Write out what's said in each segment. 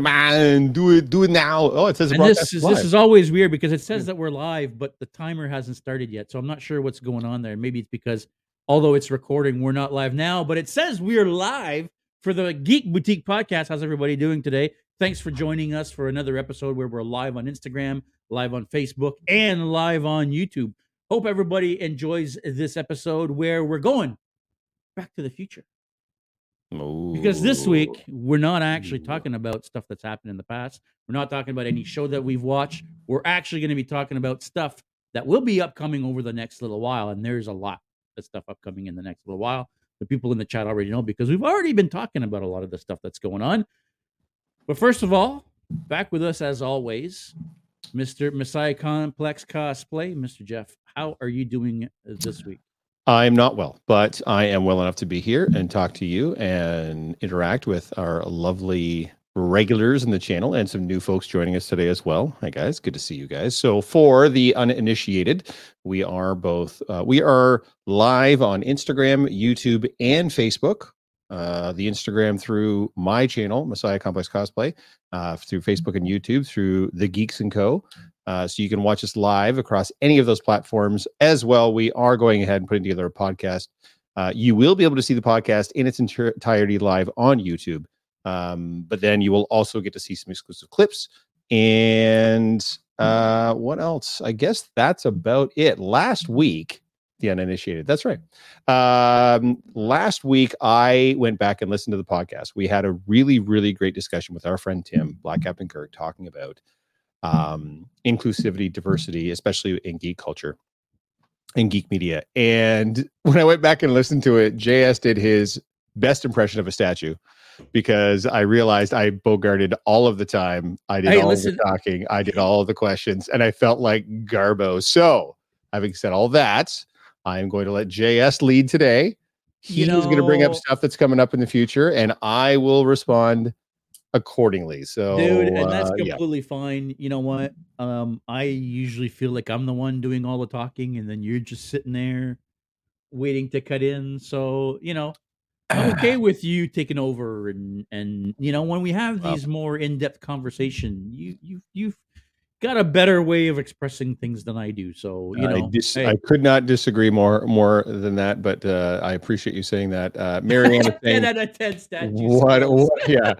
Come on, do it, do it now. Oh, it says and this is live. this is always weird because it says that we're live, but the timer hasn't started yet. So I'm not sure what's going on there. Maybe it's because although it's recording, we're not live now, but it says we're live for the Geek Boutique podcast. How's everybody doing today? Thanks for joining us for another episode where we're live on Instagram, live on Facebook, and live on YouTube. Hope everybody enjoys this episode where we're going back to the future. Because this oh. week we're not actually mm. talking about stuff that's happened in the past. We're not talking about any show that we've watched. We're actually going to be talking about stuff that will be upcoming over the next little while. And there's a lot of stuff upcoming in the next little while. The people in the chat already know because we've already been talking about a lot of the stuff that's going on. But first of all, back with us as always, Mr. Messiah Complex Cosplay, Mr. Jeff. How are you doing this week? I'm not well, but I am well enough to be here and talk to you and interact with our lovely regulars in the channel and some new folks joining us today as well. Hi guys, good to see you guys. So for the uninitiated, we are both uh, we are live on Instagram, YouTube, and Facebook. Uh, the Instagram through my channel, Messiah Complex Cosplay, uh, through Facebook and YouTube through the Geeks and Co. Uh, so you can watch us live across any of those platforms as well. We are going ahead and putting together a podcast. Uh, you will be able to see the podcast in its entirety live on YouTube, um, but then you will also get to see some exclusive clips. And uh, what else? I guess that's about it. Last week, the uninitiated. That's right. Um, last week, I went back and listened to the podcast. We had a really, really great discussion with our friend Tim, Black Captain Kirk, talking about um, inclusivity, diversity, especially in geek culture and geek media. And when I went back and listened to it, JS did his best impression of a statue because I realized I bogarted all of the time. I did hey, all listen. the talking, I did all of the questions, and I felt like Garbo. So, having said all that, I am going to let JS lead today. He you know, going to bring up stuff that's coming up in the future, and I will respond accordingly. So, dude, and that's uh, completely yeah. fine. You know what? Um, I usually feel like I'm the one doing all the talking, and then you're just sitting there waiting to cut in. So, you know, I'm okay with you taking over, and and you know, when we have these well, more in depth conversation, you you you've got a better way of expressing things than I do. So you know, I, dis- hey. I could not disagree more more than that. But uh, I appreciate you saying that, uh, Marianne. saying, out of ten statue. What, what? Yeah,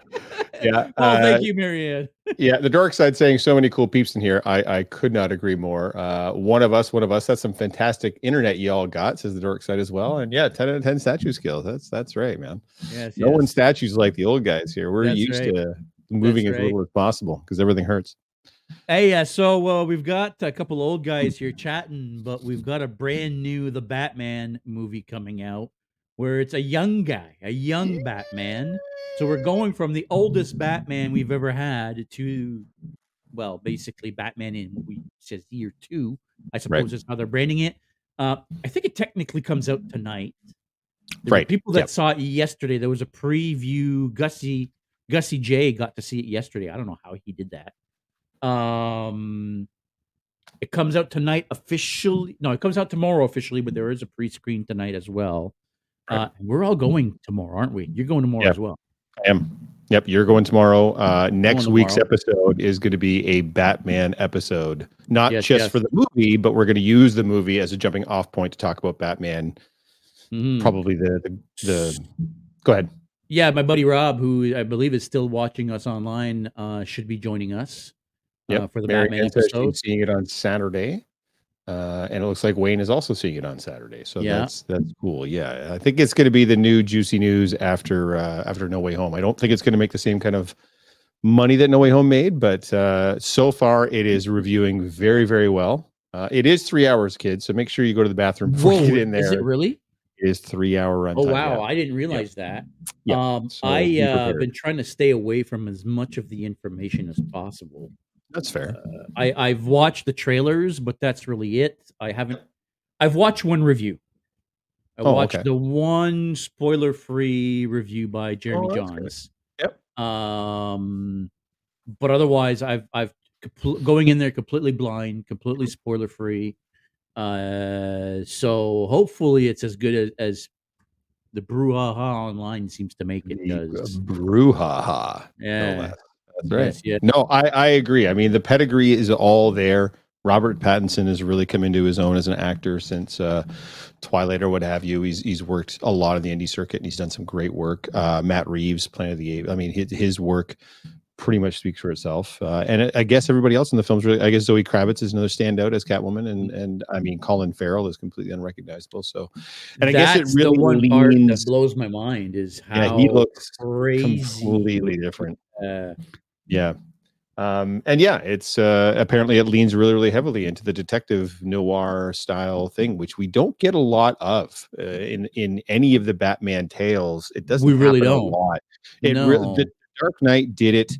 yeah. oh, uh, thank you, Marianne. yeah, the dark side saying so many cool peeps in here. I I could not agree more. Uh, one of us, one of us. That's some fantastic internet y'all got. Says the dark side as well. And yeah, ten out of ten statue skills. That's that's right, man. Yes, no yes. one statues like the old guys here. We're that's used right. to moving that's as right. little as possible because everything hurts. Hey, uh, so uh, we've got a couple old guys here chatting, but we've got a brand new The Batman movie coming out where it's a young guy, a young Batman. So we're going from the oldest Batman we've ever had to, well, basically Batman in what we says year two. I suppose right. is how they're branding it. Uh, I think it technically comes out tonight. There right. people that yep. saw it yesterday. There was a preview. Gussie Gussie J got to see it yesterday. I don't know how he did that. Um, it comes out tonight officially. No, it comes out tomorrow officially, but there is a pre-screen tonight as well. Uh, we're all going tomorrow, aren't we? You're going tomorrow yeah, as well. I am. Yep, you're going tomorrow. Uh, next tomorrow. week's episode is going to be a Batman episode, not yes, just yes. for the movie, but we're going to use the movie as a jumping off point to talk about Batman. Mm. Probably the, the the. Go ahead. Yeah, my buddy Rob, who I believe is still watching us online, uh, should be joining us yep. uh, for the Mary Batman episode. Seeing it on Saturday. Uh, and it looks like Wayne is also seeing it on Saturday, so yeah. that's that's cool. Yeah, I think it's going to be the new juicy news after uh, after No Way Home. I don't think it's going to make the same kind of money that No Way Home made, but uh, so far it is reviewing very very well. Uh, it is three hours, kids, so make sure you go to the bathroom before Whoa, you get in there. Is it really? It is three hour run. Oh wow, yeah. I didn't realize yeah. that. Yeah. Um, so I uh, been trying to stay away from as much of the information as possible. That's fair. Uh, I I've watched the trailers, but that's really it. I haven't. I've watched one review. I oh, watched okay. the one spoiler-free review by Jeremy oh, Jahns. Yep. Um, but otherwise, I've I've compl- going in there completely blind, completely spoiler-free. Uh, so hopefully it's as good as, as the Brouhaha online seems to make it does. Brouhaha. Yeah. That's right. Yeah. No, I, I agree. I mean, the pedigree is all there. Robert Pattinson has really come into his own as an actor since uh, Twilight or what have you. He's he's worked a lot of the indie circuit and he's done some great work. Uh, Matt Reeves, Planet of the Apes. I mean, his, his work pretty much speaks for itself. Uh, and I guess everybody else in the film's really. I guess Zoe Kravitz is another standout as Catwoman, and and I mean Colin Farrell is completely unrecognizable. So, and I guess it really the one part that blows my mind is how Yeah, he looks crazy. completely different. Uh, Yeah. Um, and yeah, it's uh, apparently it leans really, really heavily into the detective noir style thing, which we don't get a lot of uh, in in any of the Batman tales. It doesn't. We really don't. A lot. It really, No. the Dark Knight did it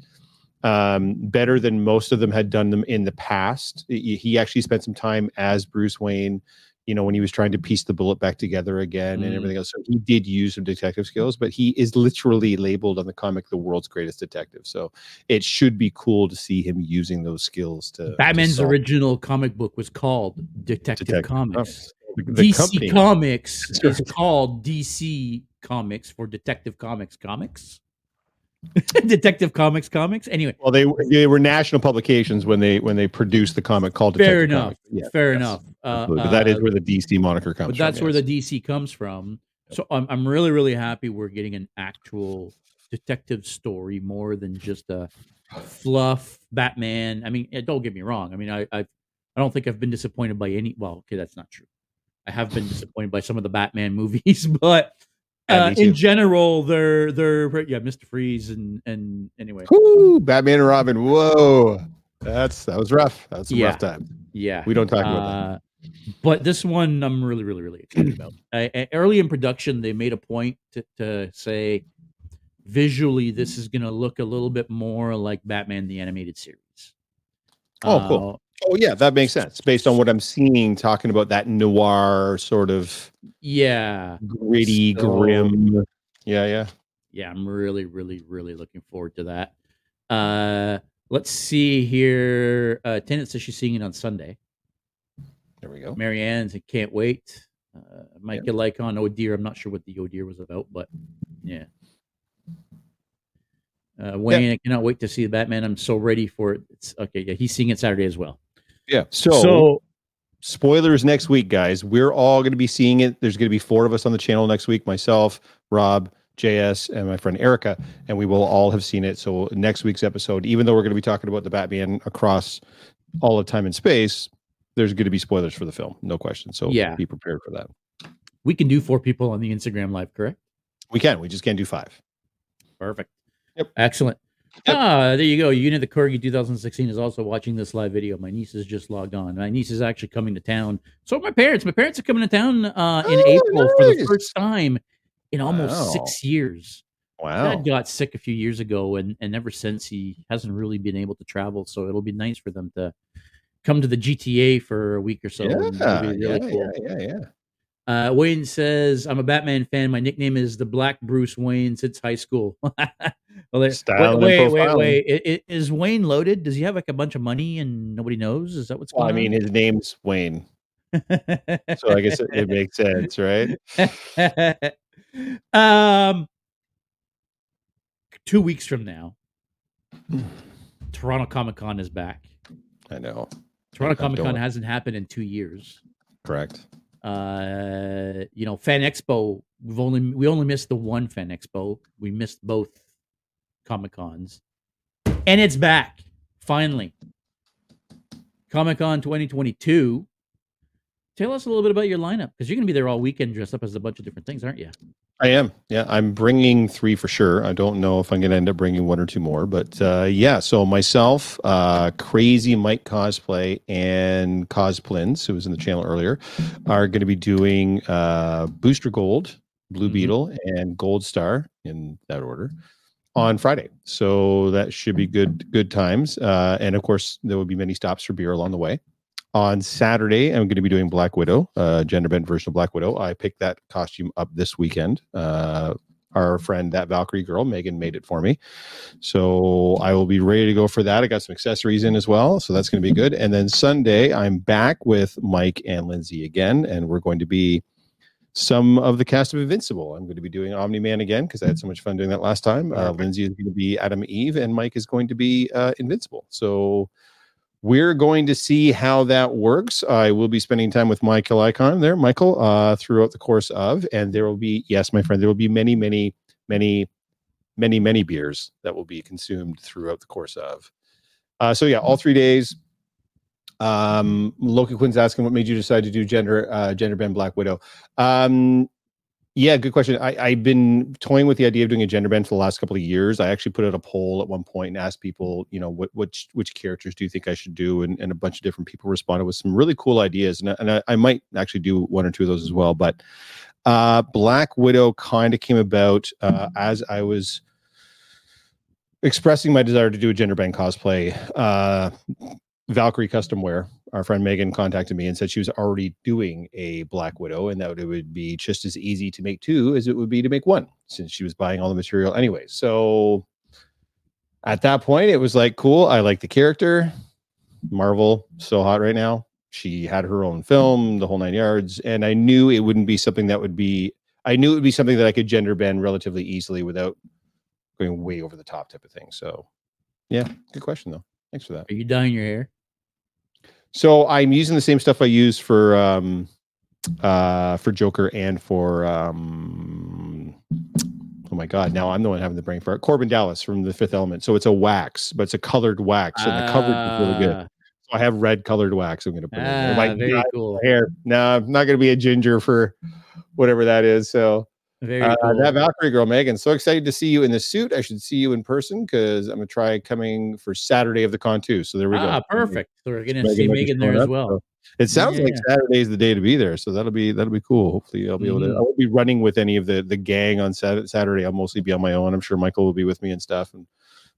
um, better than most of them had done them in the past. He actually spent some time as Bruce Wayne. You know, when he was trying to piece the bullet back together again and Mm. everything else. So he did use some detective skills, but he is literally labeled on the comic the world's greatest detective. So it should be cool to see him using those skills to to Batman's solve original comic book was called Detective, Detective Comics. The, the DC company, Comics is called DC Comics for Detective Comics Comics. Detective Comics Comics. Anyway, well, they were- they were national publications when they when they produced the comic called fair Detective enough. Comics. Yeah, fair yes, enough. Uh, but that is uh, where the DC moniker comes but that's from. where yes. the DC comes from. So I'm I'm really really happy we're getting an actual detective story more than just a fluff Batman. I mean, eh, don't get me wrong. I mean, I I, I don't think I've been disappointed by any. Well, okay, that's not true. I have been disappointed by some of the Batman movies, but uh, in general, they're they're yeah, Mister Freeze and and anyway, Woo, Batman and Robin. Whoa, that's that was rough. That's some Yeah. rough time. yeah, We don't talk about that. Uh, but this one I'm really, really, really excited about. Uh, uh, early in production, they made a point to, to say visually this is going to look a little bit more like Batman the animated series. Oh, cool. Oh yeah, that makes sense based on what I'm seeing. Talking about that noir sort of yeah, gritty, So- grim. Yeah, yeah. yeah. I'm really, really, really looking forward to that. Uh, let's see here. Uh, Tennant says she's seeing it on Sunday. There we go. Marianne's I can't wait. Uh, Micah Lycon, Oh Dear. I'm not sure what the Oh Dear was about, but yeah. Uh, Wayne, I cannot wait to see the Batman. I'm so ready for it. It's okay. Yeah, he's seeing it Saturday as well. Yeah. So, so spoilers next week, guys. We're all going to be seeing it. There's going to be four of us on the channel next week. Myself, Rob, JS, and my friend Erica, and we will all have seen it. So next week's episode, even though we're going to be talking about the Batman across all of time and space, there's going to be spoilers for the film, no question. So Yeah. be prepared for that. we can do four people on the Instagram live, correct? We can. We just can't do five. Perfect. Yep. Excellent. Ah, there you go. Unit the Corgi 2016 is also watching this live video. My niece has just logged on. My niece is actually coming to town. So are my parents. My parents are coming to town uh, in Oh, April for the first time in almost Wow. six years. Wow. Dad got sick a few years ago, and and ever since he hasn't really been able to travel. So it'll be nice for them to come to the GTA for a week or so. yeah, and yeah, really cool. yeah, yeah, yeah. Uh, Wayne says, "I'm a Batman fan. My nickname is the Black Bruce Wayne since high school." well, there, Style and wait, wait, wait, wait. I- I- Is Wayne loaded? Does he have like a bunch of money and nobody knows? Is that what's Well, I going mean, his name's Wayne, on? so I guess it, it makes sense, right? um, two weeks from now, Toronto Comic Con is back. I know. Toronto Comic Con hasn't happened in two years. Correct. Uh, you know, Fan Expo. We've only we only missed the one Fan Expo. We missed both Comic Cons, and it's back finally. Comic Con 2022. Tell us a little bit about your lineup because you're going to be there all weekend dressed up as a bunch of different things, aren't you? I am. Yeah, I'm bringing three for sure. I don't know if I'm going to end up bringing one or two more, but uh, yeah. So myself, uh, Crazy Mike Cosplay, and Cosplins, who was in the channel earlier, are going to be doing uh, Booster Gold, Blue Mhm. Beetle, and Gold Star in that order on Friday. So that should be good good times. Uh, and of course, there will be many stops for beer along the way. On Saturday, I'm going to be doing Black Widow, uh, gender bent version of Black Widow. I picked that costume up this weekend. Uh, our friend, that Valkyrie girl, Megan, made it for me. So I will be ready to go for that. I got some accessories in as well. So that's going to be good. And then Sunday, I'm back with Mike and Lindsay again, and we're going to be some of the cast of Invincible. I'm going to be doing Omni Man again because I had so much fun doing that last time. Uh, Lindsay is going to be Atom Eve, and Mike is going to be uh, Invincible. So we're going to see how that works. I will be spending time with Michael Icon there, Michael, uh, throughout the course of, and there will be, yes, my friend, there will be many, many, many, many, many beers that will be consumed throughout the course of. Uh, so yeah, all three days. Um, Loki Quinn's asking what made you decide to do gender uh, gender bend Black Widow. Um, yeah, good question. I, have been toying with the idea of doing a gender bend for the last couple of years. I actually put out a poll at one point and asked people, you know, what which which characters do you think I should do, and, and a bunch of different people responded with some really cool ideas, and, and I, I might actually do one or two of those as well. But uh, Black Widow kind of came about uh, as I was expressing my desire to do a gender bend cosplay. Uh, Valkyrie Custom Wear, our friend Megan contacted me and said she was already doing a Black Widow and that it would be just as easy to make two as it would be to make one since she was buying all the material anyway. So at that point, it was like, cool. I like the character. Marvel, so hot right now. She had her own film, the whole nine yards. And I knew it wouldn't be something that would be, I knew it would be something that I could gender bend relatively easily without going way over the top type of thing. So yeah, good question though. Thanks for that. Are you dyeing your hair? So I'm using the same stuff I use for um uh for Joker and for um oh my god, now I'm the one having the brain fart. Korben Dallas from the Fifth Element. So it's a wax, but it's a colored wax, and the coverage is really good. Ah. So I have red colored wax. I'm going to put ah, in my, cool. hair. No, I'm not going to be a ginger for whatever that is. So very uh, cool. That Valkyrie girl, Megan. So excited to see you in the suit. I should see you in person because I'm gonna try coming for Saturday of the con too. So there we ah, go. Ah, perfect. So we're gonna Megan see Megan there as well. So it sounds yeah. like Saturday is the day to be there. So that'll be that'll be cool. Hopefully I'll be mm-hmm. able to. Mm-hmm. I won't be running with any of the the gang on Saturday. I'll mostly be on my own. I'm sure Michael will be with me and stuff, and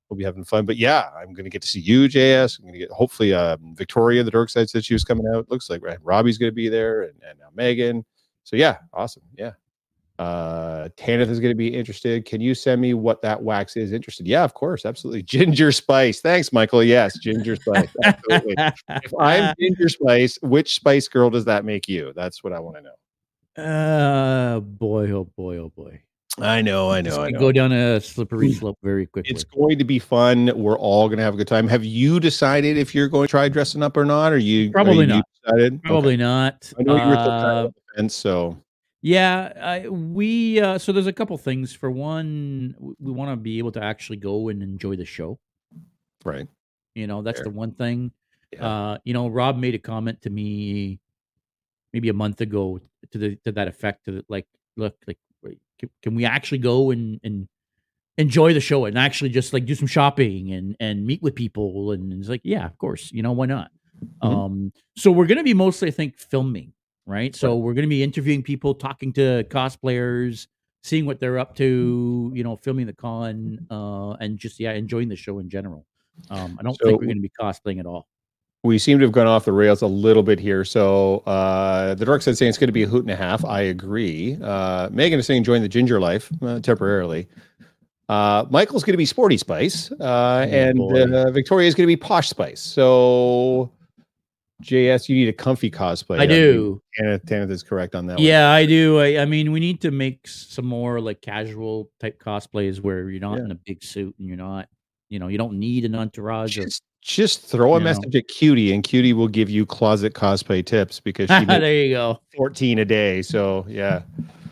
we'll be having fun. But yeah, I'm gonna get to see you, JS. I'm gonna get hopefully um, Victoria, the Dork Side said she was coming out. Looks like right. Robbie's gonna be there, and, and now Megan. So yeah, awesome. Yeah, uh Tanith is going to be interested. Can you send me what that wax is interested? Yeah, of course, absolutely. Ginger spice. Thanks, Michael. Yes, ginger spice. Absolutely. if I'm ginger spice, which spice girl does that make you? That's what I want to know. Uh boy, oh boy, oh boy. I know, I know, I know. Go down a slippery slope very quickly. It's going to be fun. We're all going to have a good time. Have you decided if you're going to try dressing up or not? Are you probably are you not? Decided? Probably okay. not. I know you were uh, the fence, And so yeah, I, we uh, so there's a couple things. For one, we want to be able to actually go and enjoy the show. Right. You know, that's Fair. the one thing. Yeah. Uh, you know, Rob made a comment to me maybe a month ago to the to that effect. To the, like, look, like, can, can we actually go and and enjoy the show and actually just like do some shopping and and meet with people? And it's like, yeah, of course. You know, why not? Mm-hmm. Um, so we're gonna be mostly, I think, filming right? So we're going to be interviewing people, talking to cosplayers, seeing what they're up to, you know, filming the con, uh, and just yeah, enjoying the show in general. Um, I don't so, think we're going to be cosplaying at all. We seem to have gone off the rails a little bit here. So uh, the dark side saying it's going to be a hoot and a half. I agree. Uh, Megan is saying join the ginger life uh, temporarily. Uh, Michael's going to be sporty spice, uh, oh, and uh, Victoria is going to be posh spice. So JS, you need a comfy cosplay. I do. Tanith, Tanith is correct on that. Yeah, one. I do. I, I, mean, we need to make some more like casual type cosplays where you're not yeah. in a big suit and you're not, you know, you don't need an entourage. Just, just throw a message know. at Cutie, and Cutie will give you closet cosplay tips because she there you go, fourteen a day. So yeah.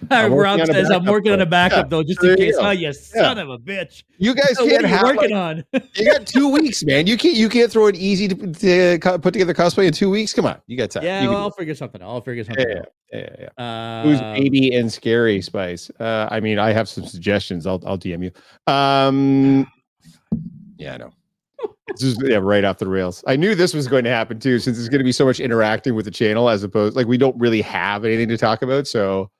Rob says, "I'm working on a backup yeah, though, just in case." Oh, you yeah. son of a bitch! You guys so can't What are have working like, on. you got two weeks, man. You can't you can't throw an easy to, to, put together cosplay in two weeks. Come on, you got time. Yeah, well, I'll figure something. I'll figure something. Yeah, yeah, yeah. yeah. Uh, Who's baby and scary spice? Uh, I mean, I have some suggestions. I'll I'll DM you. Um, yeah, I know. this is yeah, right off the rails. I knew this was going to happen too, since there's going to be so much interacting with the channel as opposed like we don't really have anything to talk about. So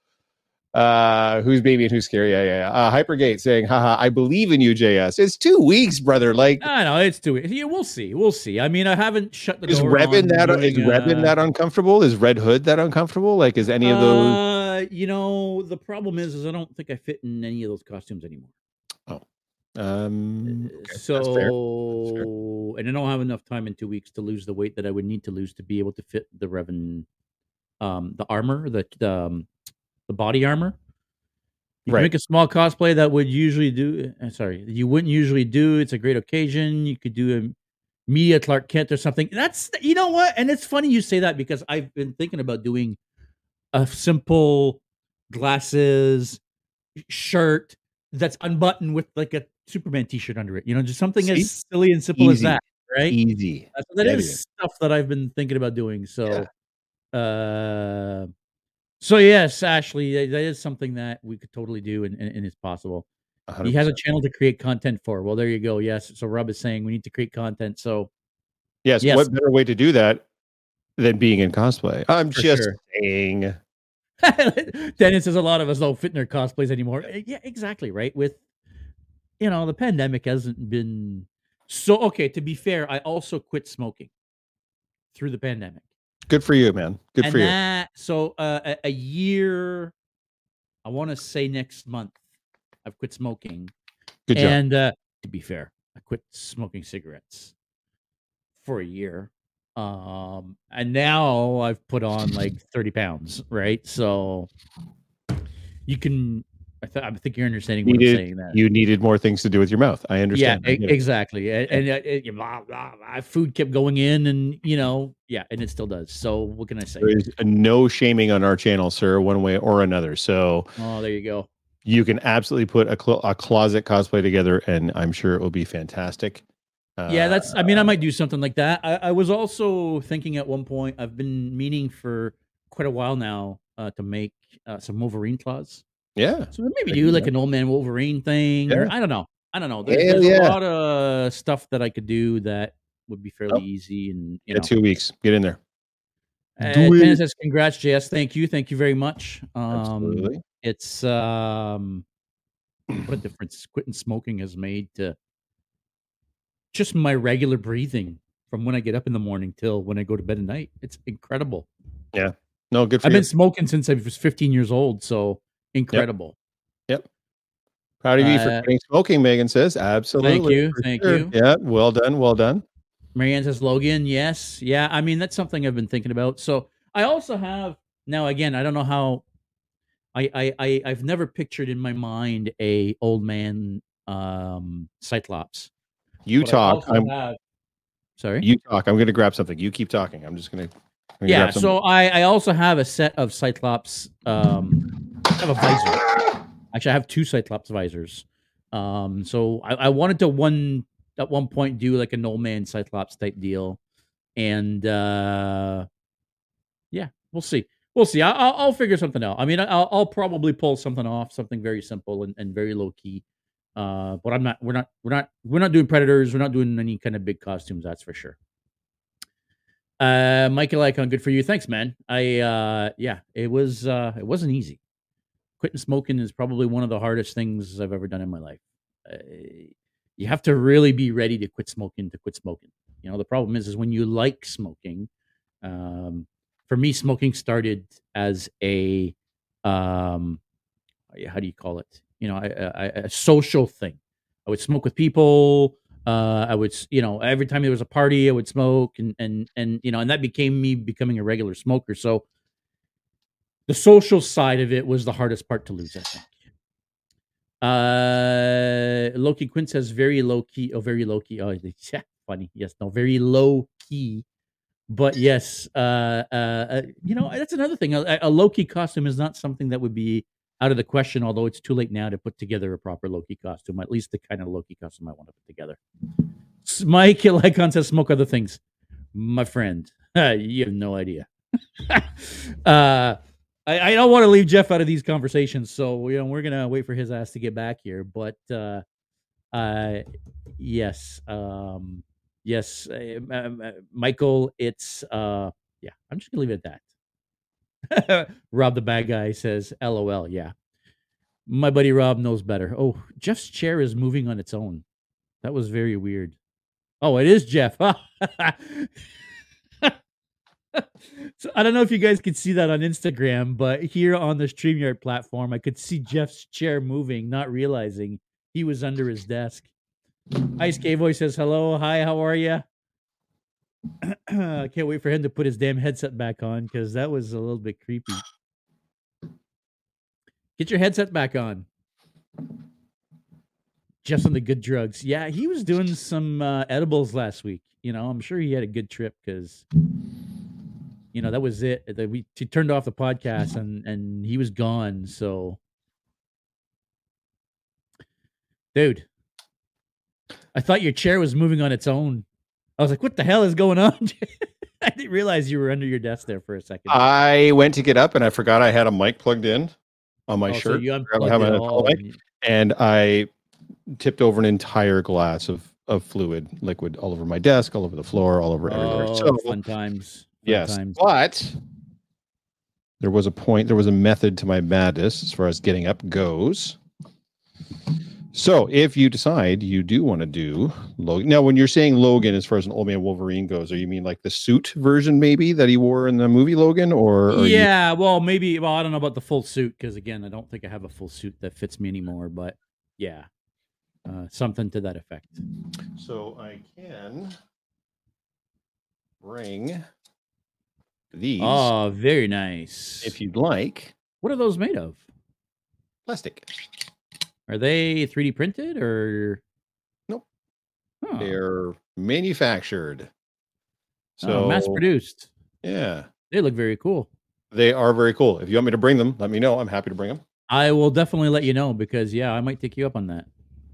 uh who's baby and who's scary yeah yeah, yeah. uh hypergate saying haha i believe in you js it's two weeks brother like i know it's two weeks yeah we'll see we'll see i mean i haven't shut the is door Revan that doing, is Revan uh, that uncomfortable is red hood that uncomfortable like is any of those uh you know the problem is is i don't think i fit in any of those costumes anymore oh um okay. so That's fair. That's fair. and i don't have enough time in two weeks to lose the weight that i would need to lose to be able to fit the Revan um the armor the, the um the body armor. You Right. can make a small cosplay that would usually do. uh, Sorry, you wouldn't usually do. It's a great occasion. You could do a media Clark Kent or something. That's you know what, and it's funny you say that because I've been thinking about doing a simple glasses shirt that's unbuttoned with like a Superman T-shirt under it. You know, just something See? as silly and simple as that, right? Easy. That's, so that Yeah, is stuff that I've been thinking about doing. So, uh, so yes, Ashley, that that is something that we could totally do and, and, and it's possible. He has a channel to create content for. Well, there you go. Yes. So Rob is saying we need to create content. So Yes, Yes. What better way to do that than being in cosplay? I'm For just sure. saying. Dennis says a lot of us don't fit in their cosplays anymore. Uh, Yeah, exactly. Right. With you know, the pandemic hasn't been so okay. To be fair, I also quit smoking through the pandemic. Good for you, man. Good and for you. that so uh, a, a year i want to say next month i've quit smoking Good job. and uh, to be fair i quit smoking cigarettes for a year um and now i've put on like 30 pounds right so you can i, th- I think you're understanding what Needed- i'm saying that you needed more things to do with your mouth. I understand. I get it. exactly and, and uh, it- blah, blah, blah, food kept going in and you know yeah and it still does so what can i say There is no shaming on our channel, sir, one way or another. So oh there you go you can absolutely put a, clo- a closet cosplay together, and I'm sure it will be fantastic. yeah Uh, that's i mean i might do something like that I, I was also thinking at one point i've been meaning for quite a while now uh, to make uh, some wolverine claws yeah. so maybe do like an old man wolverine thing or i don't know i don't know there's, there's yeah. a lot of stuff that i could do that would be fairly Oh. easy and you Yeah, know two weeks. Get in there. uh, do says congrats js thank you thank you very much um Absolutely. it's um what a difference quitting smoking has made to just my regular breathing from when I get up in the morning till when I go to bed at night. It's incredible. Yeah. No, good for I've you. been smoking since I was 15 years old, so incredible. Yep. Proud of you for uh, quitting smoking, Megan says. Absolutely. Thank you, thank sure. you. Yeah, well done. Well done. Marianne says Logan, yes. Yeah, I mean that's something I've been thinking about. So I also have now again, I don't know how I I, I I've never pictured in my mind a old man um Cyclops. You but talk. I'm have- sorry. you talk. I'm gonna grab something. You keep talking. I'm just gonna, I'm yeah so i i also have a set of cyclops um have a visor. Actually i have two cyclops visors. Um so i, I wanted to one at one point do like a no man cyclops type deal. And uh yeah we'll see. We'll see. I, I'll, I'll figure something out. I mean I'll, I'll probably pull something off something very simple and, and very low key uh but i'm not we're not we're not we're not doing predators. We're not doing any kind of big costumes that's for sure. Uh, Michael Icon, good for you. Thanks, man. I uh yeah, it was uh it wasn't easy. Quitting smoking is probably one of the hardest things I've ever done in my life. Uh, you have to really be ready to quit smoking to quit smoking. You know, the problem is is when you like smoking. Um for me smoking started as a um how do you call it? You know, a, social thing. I would smoke with people, uh, I would, you know, every time there was a party, I would smoke, and and and you know, and that became me becoming a regular smoker. So the social side of it was the hardest part to lose, I think. Uh, Loki Quinn says very low key. Oh, very low key. Oh, yeah, funny. Yes, no, very low key. But yes, uh, uh, uh, you know, that's another thing. A, a low key costume is not something that would be out of the question. Although it's too late now to put together a proper low key costume. At least the kind of low key costume I want to put together. Mike Lycon says smoke other things. My friend, you have no idea. uh, I, I don't want to leave Jeff out of these conversations, so you know we're gonna wait for his ass to get back here. But uh, uh, yes, um, yes, uh, uh, Michael, it's uh, yeah. I'm just gonna leave it at that. Rob the bad guy says, "LOL." Yeah, my buddy Rob knows better. Oh, Jeff's chair is moving on its own. That was very weird. Oh, it is Jeff. so I don't know if you guys could see that on Instagram, but here on the StreamYard platform, I could see Jeff's chair moving, not realizing he was under his desk. Ice K Voice says, Hello, hi, how are you? I can't wait for him to put his damn headset back on because that was a little bit creepy. Get your headset back on. Just on the good drugs. Yeah, he was doing some uh, edibles last week. You know, I'm sure he had a good trip because, you know, that was it. That we she turned off the podcast mm-hmm. and and he was gone. So, dude, I thought your chair was moving on its own. I was like, what the hell is going on? I didn't realize you were under your desk there for a second. I went to get up and I forgot I had a mic plugged in on my Oh, so shirt. you Forgot I it all mic, and you- and I tipped over an entire glass of of fluid, liquid, all over my desk, all over the floor, all over everywhere. Oh, So fun times. Yes, times. but there was a point. There was a method to my madness as far as getting up goes. So if you decide you do want to do Logan, now when you're saying Logan, as far as an old man Wolverine goes, or you mean like the suit version maybe that he wore in the movie Logan, or, or you- yeah, well, maybe. Well, I don't know about the full suit because again, I don't think I have a full suit that fits me anymore. But yeah, uh, something to that effect. So I can bring these Oh, very nice. if you'd like. what are those made of? Plastic. Are they 3D printed or? Nope. Huh. They're manufactured. Oh, So mass produced. Yeah. They look very cool. They are very cool. If you want me to bring them, let me know. I'm happy to bring them. I will definitely let you know because yeah, I might take you up on that.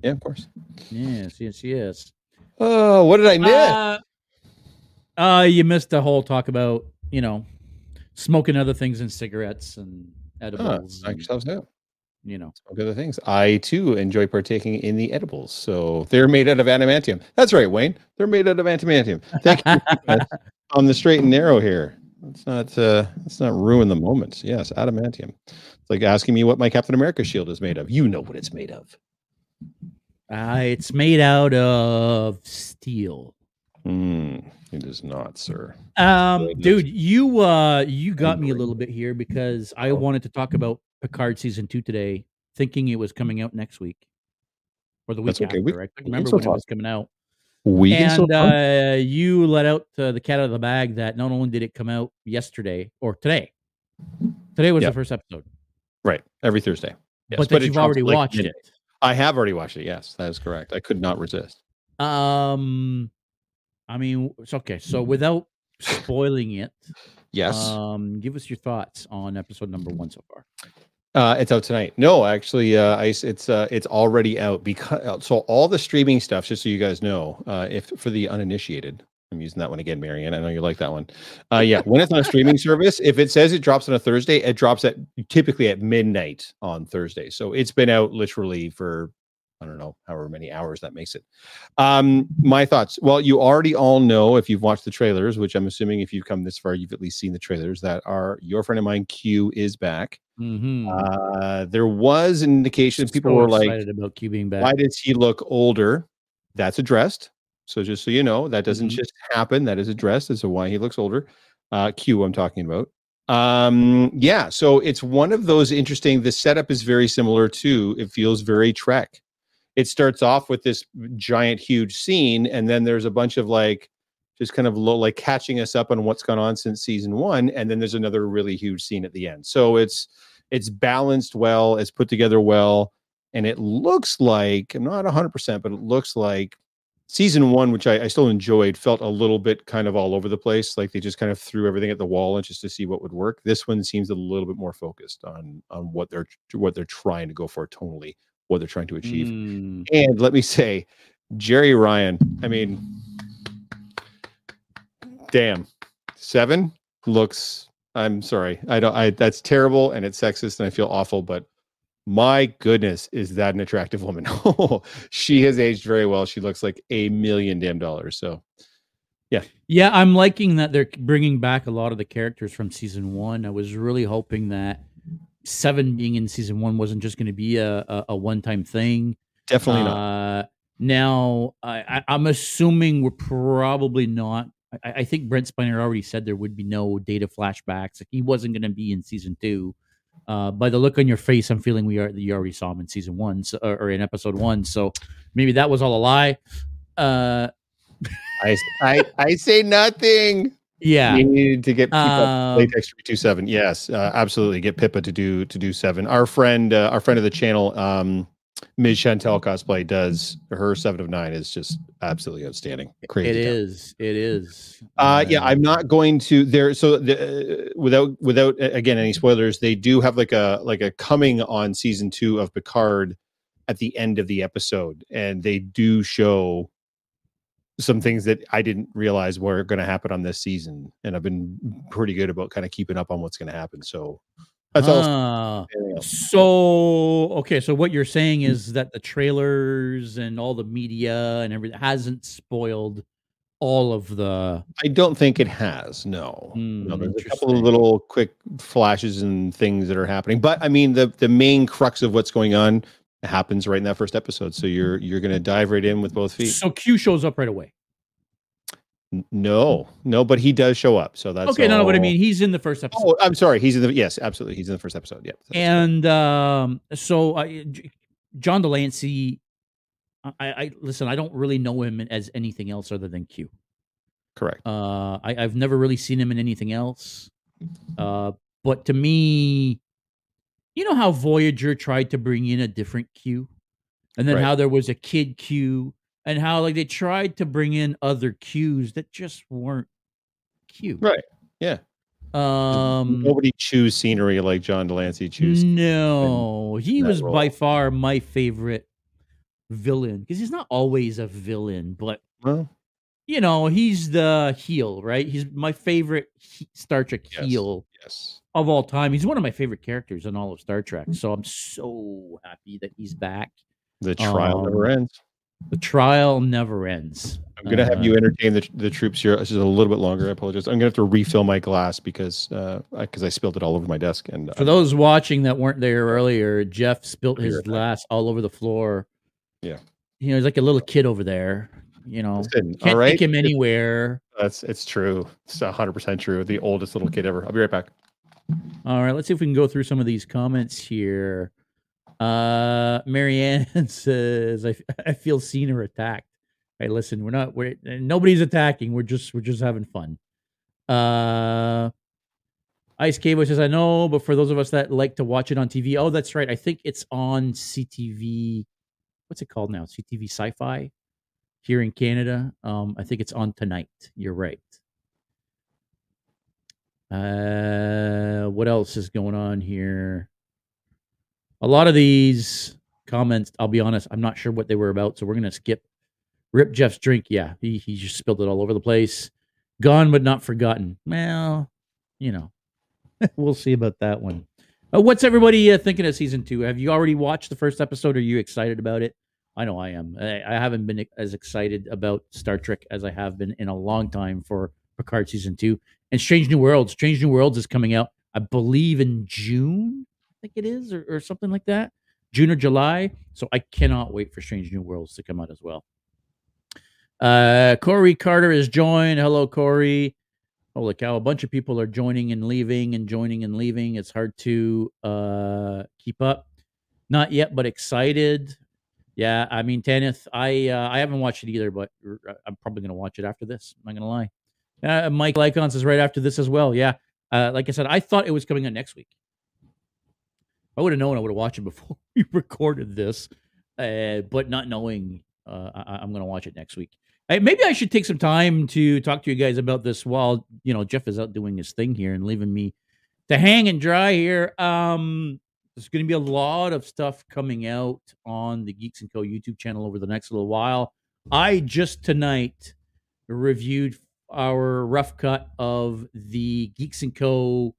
Yeah, of course. Yes, yes, yes. Oh, what did I miss? Uh, uh, you missed the whole talk about you know smoking other things and cigarettes and Huh, edibles. knock yourselves out. you know, Smoke other things. I too enjoy partaking in the edibles. So they're made out of adamantium. That's right, Wayne. They're made out of adamantium. Thank you on the straight and narrow here. Let's not uh let's not ruin the moment. Yes, adamantium. It's like asking me what my Captain America shield is made of. You know what it's made of. uh, it's made out of steel. Hmm, it is not, sir. Um, dude, you uh, you got me a little bit here because I Oh. wanted to talk about Picard season two today, thinking it was coming out next week or the week That's okay. after. We- I couldn't remember when it was coming out. We and talk. uh, you let out uh, the cat out of the bag that not only did it come out yesterday or today, today was Yep. the first episode, right every Thursday. Yes, but that it you've already like, watched it. I have already watched it. Yes, that is correct. I could not resist. Um, I mean, it's okay. So without spoiling it, Yes. um, give us your thoughts on episode number one so far. Uh, it's out tonight. No, actually, uh, I, it's uh, it's already out because so all the streaming stuff. Just so you guys know, uh, if for the uninitiated, I'm using that one again, Marianne. I know you like that one. Uh, yeah, when it's on a streaming service, if it says it drops on a Thursday, it drops at typically at midnight on Thursday. So it's been out literally for I don't know however many hours that makes it. Um, my thoughts. Well, you already all know if you've watched the trailers, which I'm assuming if you've come this far, you've at least seen the trailers. That are your friend of mine, Q, is back. Mm-hmm. Uh, there was an indication people were like, about Q being back. why does he look older? That's addressed. So just so you know, that doesn't Mhm. just happen. That is addressed as to why he looks older. Uh, Q, I'm talking about. Um, yeah. So it's one of those interesting. The setup is very similar to. It feels very Trek. It starts off with this giant, huge scene, and then there's a bunch of like, just kind of low, like catching us up on what's gone on since season one, and then there's another really huge scene at the end. So it's it's balanced well, it's put together well, and it looks like not 100, percent but it looks like season one, which I, I still enjoyed, felt a little bit kind of all over the place. Like they just kind of threw everything at the wall and just to see what would work. This one seems a little bit more focused on on what they're what they're trying to go for tonally, what they're trying to achieve. Mm. And let me say, Jeri Ryan, I mean, damn, seven looks. I'm sorry. I don't. I that's terrible and it's sexist and I feel awful. But my goodness, is that an attractive woman? she has aged very well. She looks like a million damn dollars. So Yeah, Yeah, I'm liking that they're bringing back a lot of the characters from season one. I was really hoping that Seven being in season one wasn't just going to be a, a, a one time thing. definitely not. Uh, now, I, I, I'm assuming we're probably not. I, I think Brent Spiner already said there would be no data flashbacks. He wasn't going to be in season two. Uh, by the look on your face, I'm feeling we are you already saw him in season one, so, or, or in episode one. So maybe that was all a lie. Uh, I, I I say nothing. Yeah. We need to get people Um, latex three two seven. Yes, uh, absolutely. Get Pippa to do to do seven. Our friend, uh, our friend of the channel, um, Ms. Chantel cosplay does her seven of nine is just absolutely outstanding. Crazy. It is. It is. Uh, yeah, I'm not going to there. So the, uh, without without again any spoilers, they do have like a like a coming on season two of Picard at the end of the episode, and they do show some things that I didn't realize were going to happen on this season, and I've been pretty good about kind of keeping up on what's going to happen. So that's all. Ah. So okay, so what you're saying is that the trailers and all the media and everything hasn't spoiled all of the I don't think it has. No, Hmm, no. There's a couple of little quick flashes and things that are happening, but I mean the the main crux of what's going on happens right in that first episode. So you're you're going to dive right in with both feet. so Q shows up right away. No, no, but he does show up. So that's okay, no, no, but I mean he's in the first episode. Oh, I'm sorry. He's in the yes, absolutely. He's in the first episode. Yeah, and um, so uh, John de Lancie, I, I listen. I don't really know him as anything else other than Q. correct. Uh, I, I've never really seen him in anything else. Uh, but to me, you know how Voyager tried to bring in a different Q, and then Right. how there was a kid Q, and how like they tried to bring in other Qs that just weren't Q. Right. Yeah. Um, Nobody chews scenery like John de Lancie chews. No, he was by far my favorite villain because he's not always a villain, but Well, you know he's the heel, right? He's my favorite he- Star Trek Yes. heel yes. Of all time. He's one of my favorite characters in all of Star Trek, so I'm so happy that he's back. The trial never Um, ends. The trial never ends. I'm gonna have Uh, you entertain the, the troops here. This is a little bit longer. I apologize. I'm gonna have to refill my glass because uh because I spilled it all over my desk. And For those watching that weren't there earlier, Jeff spilt his You're glass all over the floor. Yeah. You know, he's like a little kid over there. You know, Listen, can't all right, take him It's- anywhere. That's it's true. It's 100 percent true. The oldest little kid ever. I'll be right back. All right, let's see if we can go through some of these comments here. Uh Marianne says, I, I feel seen or attacked. Hey, listen, we're not we're nobody's attacking. We're just we're just having fun. Uh Ice Cable says, I know, but for those of us that like to watch it on TV, oh, that's right. I think it's on CTV. What's it called now? CTV Sci-Fi here in Canada. Um, I think it's on tonight. You're right. Uh, what else is going on here? A lot of these comments, I'll be honest, I'm not sure what they were about, so we're gonna skip. Rip Jeff's drink, yeah, he he just spilled it all over the place. Gone but not forgotten. Well, you know, we'll see about that one. Uh, what's everybody uh, thinking of season two? Have you already watched the first episode? Are you excited about it? I know I am. I, I haven't been as excited about Star Trek as I have been in a long time for Picard season two. And Strange New Worlds. Strange New Worlds is coming out, I believe, in June. I think it is, or, or something like that. June or July. So I cannot wait for Strange New Worlds to come out as well. Uh, Corey Carter is joined. Hello, Corey. Holy cow! A bunch of people are joining and leaving and joining and leaving. It's hard to uh, keep up. Not yet, but excited. Yeah, I mean, Tanith, I uh, I haven't watched it either, but I'm probably gonna watch it after this. I'm not gonna lie. Uh, Mike Lycons is right after this as well. Yeah, uh, like I said, I thought it was coming out next week. I would have known I would have watched it before we recorded this, uh, but not knowing, uh, I, I'm gonna watch it next week. Hey, maybe I should take some time to talk to you guys about this while you know Jeff is out doing his thing here and leaving me to hang and dry here. Um, there's going to be a lot of stuff coming out on the Geeks and Co YouTube channel over the next little while. I just tonight reviewed our rough cut of the Geeks and Co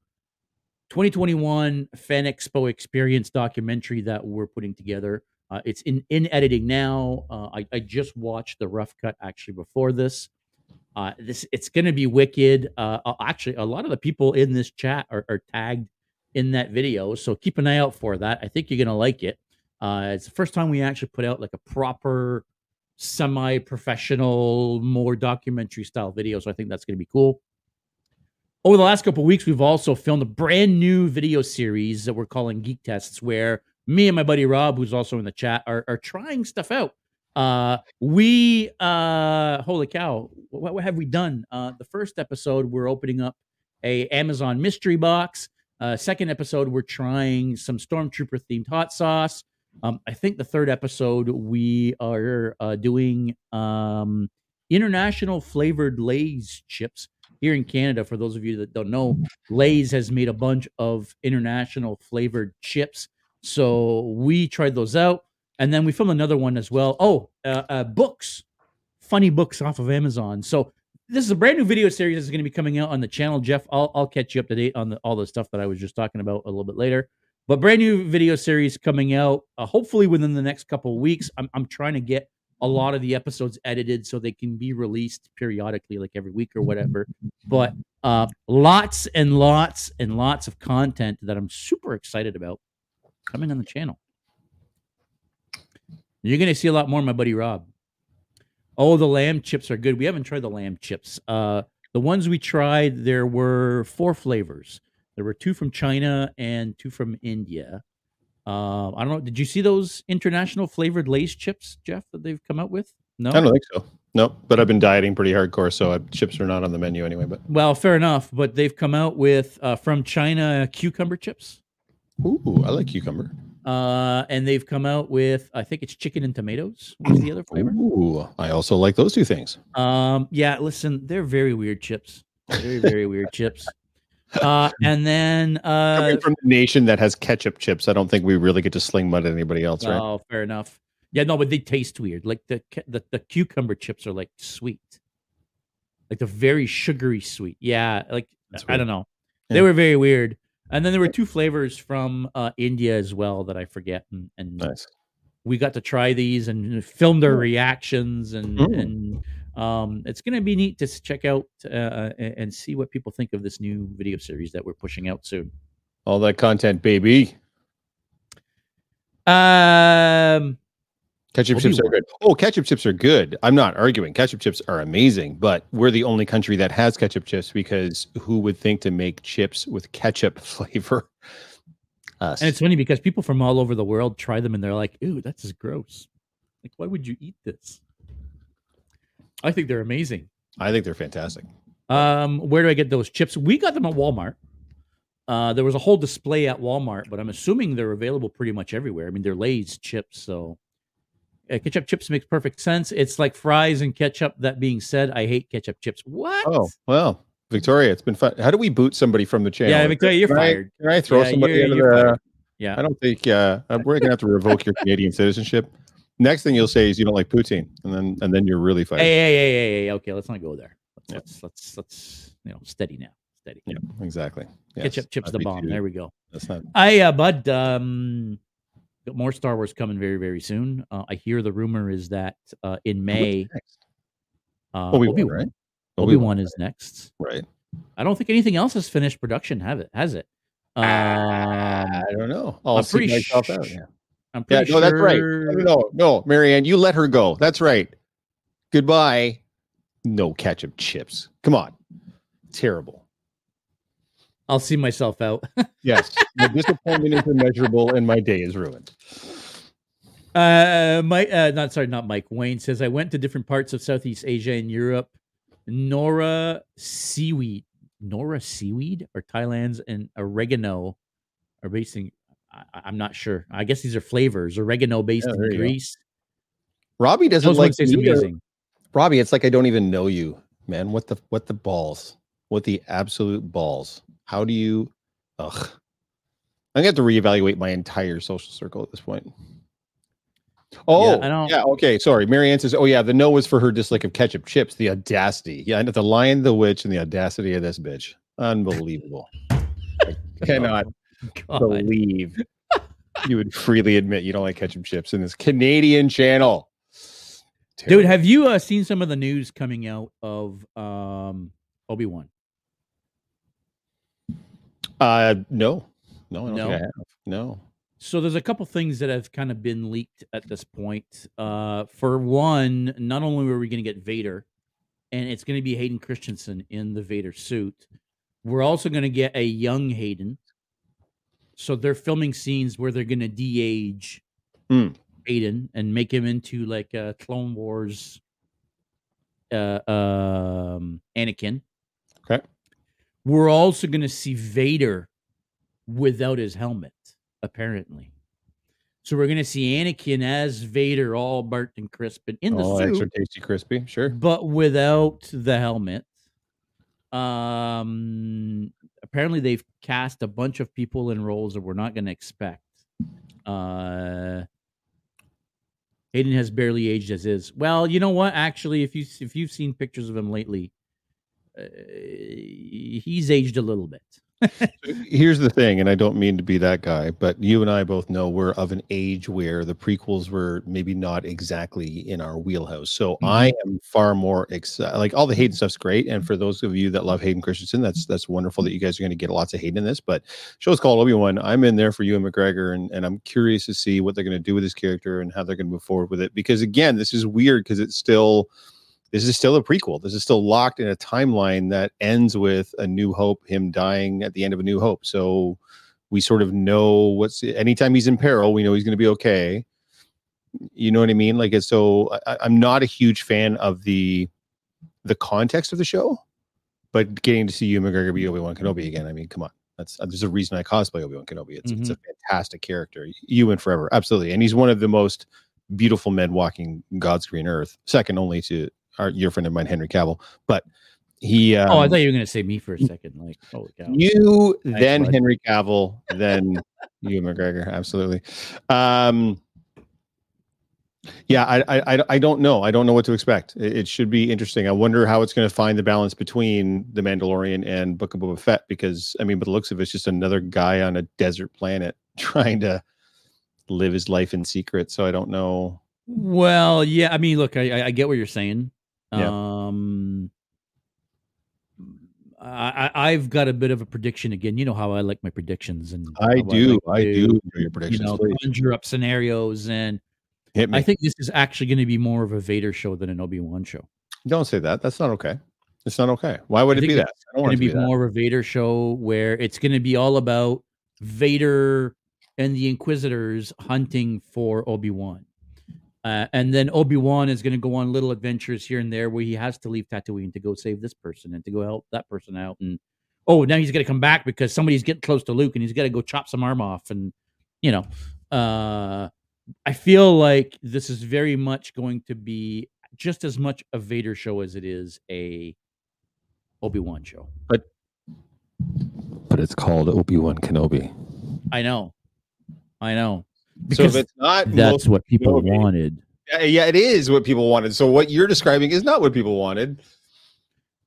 2021 Fan Expo Experience documentary that we're putting together. Uh, it's in in editing now. Uh, I, I just watched the rough cut actually before this. Uh, this it's going to be wicked. Uh, uh, actually, a lot of the people in this chat are, are tagged in that video, so keep an eye out for that. I think you're going to like it. Uh, it's the first time we actually put out like a proper, semi-professional, more documentary style video. So I think that's going to be cool. Over the last couple weeks, we've also filmed a brand new video series that we're calling Geek Tests, where me and my buddy Rob, who's also in the chat, are, are trying stuff out. Uh, we uh, holy cow, what, what have we done? Uh, the first episode, we're opening up a Amazon mystery box. Uh, second episode, we're trying some stormtrooper themed hot sauce. Um, I think the third episode, we are uh, doing um, international flavored Lay's chips here in Canada. For those of you that don't know, Lay's has made a bunch of international flavored chips. So we tried those out. And then we filmed another one as well. Oh, uh, uh, books, funny books off of Amazon. So this is a brand new video series that's going to be coming out on the channel. Jeff, I'll, I'll catch you up to date on the, all the stuff that I was just talking about a little bit later. But brand new video series coming out, uh, hopefully within the next couple of weeks. I'm, I'm trying to get a lot of the episodes edited so they can be released periodically, like every week or whatever. But uh, lots and lots and lots of content that I'm super excited about coming on the channel. You're going to see a lot more, my buddy Rob. Oh, the lamb chips are good. We haven't tried the lamb chips. Uh, the ones we tried, there were four flavors. There were two from China and two from India. Uh, I don't know. Did you see those international flavored Lay's chips, Jeff, that they've come out with? No, I don't think so. No, but I've been dieting pretty hardcore, so I, chips are not on the menu anyway. But Well, fair enough. But they've come out with uh, from China cucumber chips, ooh, I like cucumber. uh, and they've come out with I think it's chicken and tomatoes. What's the other flavor? Ooh, I also like those two things. Um, yeah, listen, they're very weird chips. Very, very weird chips. Uh, and then uh, Coming from the nation that has ketchup chips, I don't think we really get to sling mud at anybody else, right? oh, fair enough. Yeah, no, but they taste weird. Like the the, the cucumber chips are like sweet, like the very sugary sweet. Yeah, like I don't know. Yeah. They were very weird. And then there were two flavors from uh, India as well that I forget, and, and Nice. we got to try these and film their reactions and Mm. and um, it's going to be neat to check out uh, and and see what people think of this new video series that we're pushing out soon. All that content, baby. Um, Ketchup chips are good. Oh, ketchup chips are good. I'm not arguing. Ketchup chips are amazing, but we're the only country that has ketchup chips because who would think to make chips with ketchup flavor? Us. and it's funny because people from all over the world try them and they're like, "Ooh, that's gross." Like, why would you eat this? I think they're amazing. I think they're fantastic. Um, where do I get those chips? We got them at Walmart. Uh, there was a whole display at Walmart, but I'm assuming they're available pretty much everywhere. I mean, they're Lay's chips, so uh, ketchup chips makes perfect sense. It's like fries and ketchup. That being said, I hate ketchup chips. What? Oh, well, Victoria, it's been fun. How do we boot somebody from the channel? yeah, Victoria, you're Can I- fired. Can I throw Yeah, somebody you're- into the? fired. Yeah. I don't think uh, uh, we're gonna have to revoke your Canadian citizenship. Next thing you'll say is you don't like poutine, and then and then you're really fired. Hey, hey, hey, hey, hey. Okay, let's not go there. Let's, Yeah. let's, let's, let's, you know, steady now. Steady. Yeah, exactly. Yes, Ketchup chips the bomb. too- There we go. That's not. I, uh, bud, um, got more Star Wars coming very, very soon. Uh, I hear the rumor is that uh, in May, uh, Obi-Wan, Obi-Wan, right? Obi-Wan is next. right. I don't think anything else has finished production. Have it? Has it? Um, I don't know. I'll I'm pretty myself sh- out. Yeah. I'm Yeah, no, that's right. No, no, no, Marianne, you let her go. That's right. Goodbye. No ketchup chips. Come on. Terrible. I'll see myself out. Yes. my disappointment is immeasurable and my day is ruined. Uh, Mike, uh, not sorry, not Mike. Wayne says I went to different parts of Southeast Asia and Europe. Nori seaweed, Nori seaweed, or Thailand's and oregano are basing. I, I'm not sure. I guess these are flavors. Oregano based Yeah, in you go. Robbie doesn't Those like me amazing. Robbie, it's like I don't even know you, man. What the what the balls? What the absolute balls? How do you ugh. I'm gonna have to reevaluate my entire social circle at this point. Oh, I don't- yeah, okay. Sorry. Marianne says, Oh, yeah, the no was for her dislike of ketchup chips. The audacity. Yeah, the lion, the witch, and the audacity of this bitch. Unbelievable. I cannot God. believe you would freely admit you don't like ketchup chips in this Canadian channel. Dude, have you uh, seen some of the news coming out of um, Obi Wan? Uh, no, no, I don't No? think I have. No. So there's a couple things that have kind of been leaked at this point. Uh, for one, not only are we going to get Vader, and it's going to be Hayden Christensen in the Vader suit, we're also going to get a young Hayden. So they're filming scenes where they're going to de-age Hmm. Hayden and make him into like a Clone Wars uh um Anakin. Okay. We're also going to see Vader without his helmet apparently. So we're going to see Anakin as Vader all burnt and crisp and in the oh, suit extra tasty crispy. Sure. but without the helmet. Um, apparently they've cast a bunch of people in roles that we're not going to expect. Uh, Hayden has barely aged as is. Well, you know what? Actually, if you if you've seen pictures of him lately, uh, he's aged a little bit. Here's the thing, and I don't mean to be that guy, but you and I both know we're of an age where the prequels were maybe not exactly in our wheelhouse. So Mm-hmm. I am far more excited. Like all the Hayden stuff's great, and for those of you that love Hayden Christensen, that's that's wonderful that you guys are going to get lots of Hayden in this. But show's called Obi Wan. I'm in there for Ewan McGregor, and and I'm curious to see what they're going to do with this character and how they're going to move forward with it. Because again, this is weird because it's still this is still a prequel. This is still locked in a timeline that ends with a New Hope, him dying at the end of a New Hope. So we sort of know what's anytime he's in peril, we know he's going to be okay. You know what I mean? Like, it's so I, I'm not a huge fan of the the context of the show, but getting to see Ewan McGregor be Obi Wan Kenobi again. I mean, come on. That's uh, there's a reason I cosplay Obi Wan Kenobi. It's it's a mm-hmm. fantastic character. Ewan forever, absolutely, and he's one of the most beautiful men walking God's green earth, second only to our your friend of mine, Henry Cavill. But he, um, oh, I thought you were going to say me for a second. Like, holy cow! you, Thanks, then. Henry Cavill, then you, McGregor. Absolutely. Um, yeah, I, I, I- I don't know. I don't know what to expect. It, it should be interesting. I wonder how it's going to find the balance between the Mandalorian and Book of Boba Fett, because I mean, by the looks of it, it's just another guy on a desert planet trying to live his life in secret. So I don't know. Well, yeah. I mean, look, I- I get what you're saying. Yeah. Um, I, I- I've got a bit of a prediction again. You know how I like my predictions, and I do. like I do enjoy your You know, please. conjure up scenarios, and Hit me. I think this is actually going to be more of a Vader show than an Obi Wan show. don't say that. That's not okay. It's not okay. Why would I it be that? I going to to be be more of a Vader show where it's going to be all about Vader and the Inquisitors hunting for Obi Wan. Uh, and then Obi Wan is going to go on little adventures here and there where he has to leave Tatooine to go save this person and to go help that person out. And oh, now he's going to come back because somebody's getting close to Luke and he's got to go chop some arm off. And you know, uh, I feel like this is very much going to be just as much a Vader show as it is a Obi Wan show. But But it's called Obi Wan Kenobi. I know, I know. So if it's not, that's what people Kenobi. wanted. yeah, yeah, it is what people wanted. So what you're describing is not what people wanted.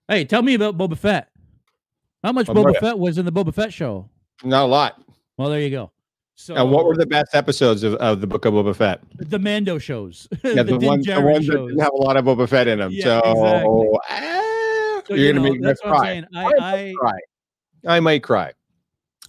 Hey, tell me about Boba Fett. How much Oh, Boba. Fett was in the Boba Fett show? Not a lot. Well, there you go. So, And what were the best episodes of, of the Book of Boba Fett? the Mando shows? Yeah, the, Din ones, the Djarin ones that didn't have a lot of Boba Fett in them. Yeah, so exactly. ah, So, you're you gonna know, make me that's what I'm cry. I, might I, cry. I might cry.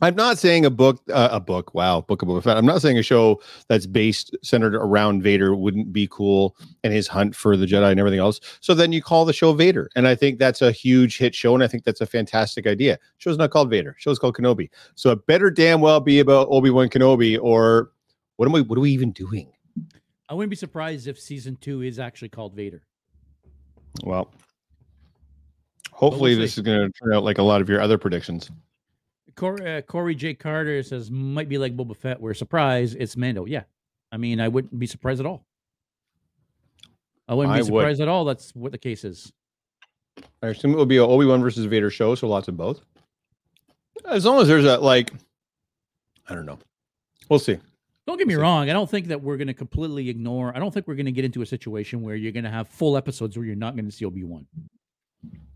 I'm not saying a book, uh, a book. Wow, Book of Boba Fett. I'm not saying a show that's based centered around Vader wouldn't be cool and his hunt for the Jedi and everything else. So then you call the show Vader, and I think that's a huge hit show, and I think that's a fantastic idea. Show's not called Vader. Show's called Kenobi. So it better damn well be about Obi Wan Kenobi, or what am we? What are we even doing? I wouldn't be surprised if season two is actually called Vader. Well, hopefully this is going to turn out like a lot of your other predictions. Corey, uh, Corey J. Carter says might be like Boba Fett. We're surprised it's Mando. Yeah, I mean I wouldn't be surprised at all. I wouldn't be I would. surprised at all. That's what the case is. I assume it will be a Obi Wan versus Vader show, so lots of both. As long as there's a like, I don't know. We'll see. Don't get me See. wrong. I don't think that we're going to completely ignore. I don't think we're going to get into a situation where you're going to have full episodes where you're not going to see Obi Wan.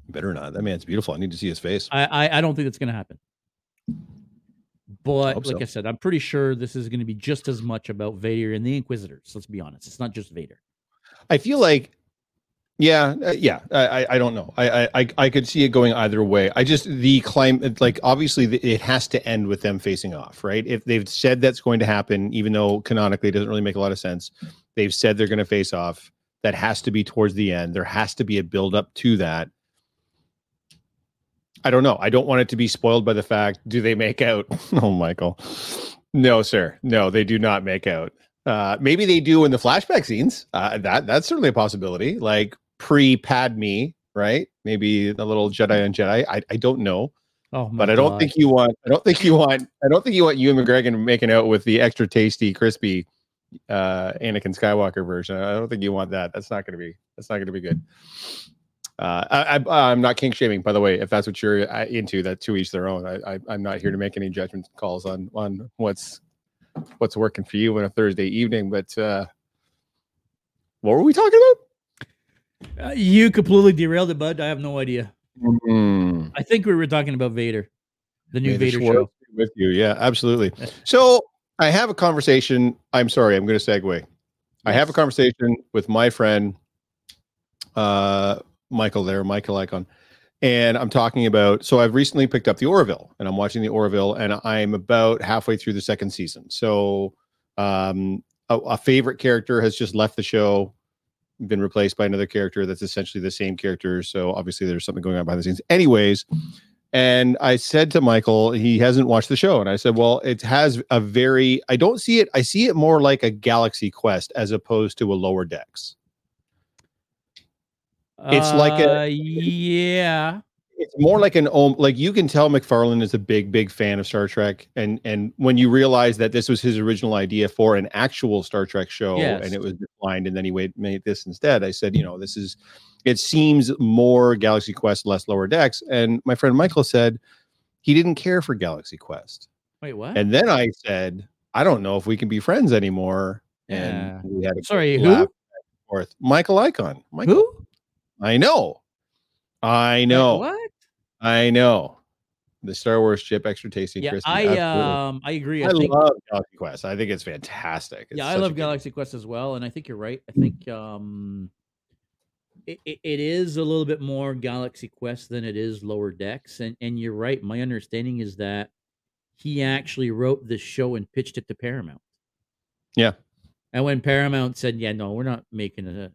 Better not. That man's beautiful. I need to see his face. I, I I don't think that's going to happen. But like so. I said, I'm pretty sure this is going to be just as much about Vader and the Inquisitors. Let's be honest. It's not just Vader. I feel like, yeah, uh, yeah. I, I, don't know. I, I, I, I could see it going either way. I just the climate, like obviously, it has to end with them facing off, right? If they've said that's going to happen, even though canonically it doesn't really make a lot of sense, they've said they're going to face off. That has to be towards the end. There has to be a build up to that. I don't know. I don't want it to be spoiled by the fact. Do they make out? oh, Michael. No, sir. No, they do not make out. Uh, maybe they do in the flashback scenes. Uh, that that's certainly a possibility. Like pre Padme, right? Maybe the little Jedi and Jedi. I, I don't know. Oh, my but I don't God. think you want. I don't think you want. I don't think you want Ewan McGregor making out with the extra tasty, crispy uh, Anakin Skywalker version. I don't think you want that. That's not going to be. That's not going to be good. Uh, I, I, I'm not kink shaming, by the way. If that's what you're uh, into, that to each their own. I, I, I'm not here to make any judgment calls on on what's what's working for you on a Thursday evening. But uh, what were we talking Uh, you completely derailed it, bud. I have no idea. about? Mm. I think we were talking about Vader, the new the Vader show. with you. Yeah, absolutely. So I have a conversation. I'm sorry, I'm going to segue. I have a conversation with my friend, uh, Michael there, Michael Icon, and I'm talking about. So I've recently picked up the Orville, and I'm watching the Orville, and I'm about halfway through the second season. So um, a, a favorite character has just left the show, been replaced by another character that's essentially the same character. So obviously there's something going on behind the scenes. Anyways, and I said to Michael, he hasn't watched the show. And I said, well, it has a very, I don't see it, I see it more like a Galaxy Quest as opposed to a Lower Decks. It's like a- Uh, yeah. It's more like an om like you can tell MacFarlane is a big, big fan of Star Trek. And and when you realize that this was his original idea for an actual Star Trek show Yes. and it was declined and then he made, made this instead, I said, you know, this is it seems more Galaxy Quest, less Lower Decks. And my friend Michael said he didn't care for Galaxy Quest. Wait, what? And then I said, I don't know if we can be friends anymore. Yeah. And we had a Sorry, who? forth. Michael Icon. Michael. Who? I know. I know. what? I know. The Star Wars chip, extra tasty, Yeah, crispy. I um I agree. I, I think love Galaxy Quest. I think it's fantastic. It's yeah, I love Galaxy Quest as well, and I think you're right. I think um it, it, it is a little bit more Galaxy Quest than it is Lower Decks, and and you're right. My understanding is that he actually wrote this show and pitched it to Paramount. Yeah. And when Paramount said, "Yeah, no, we're not making a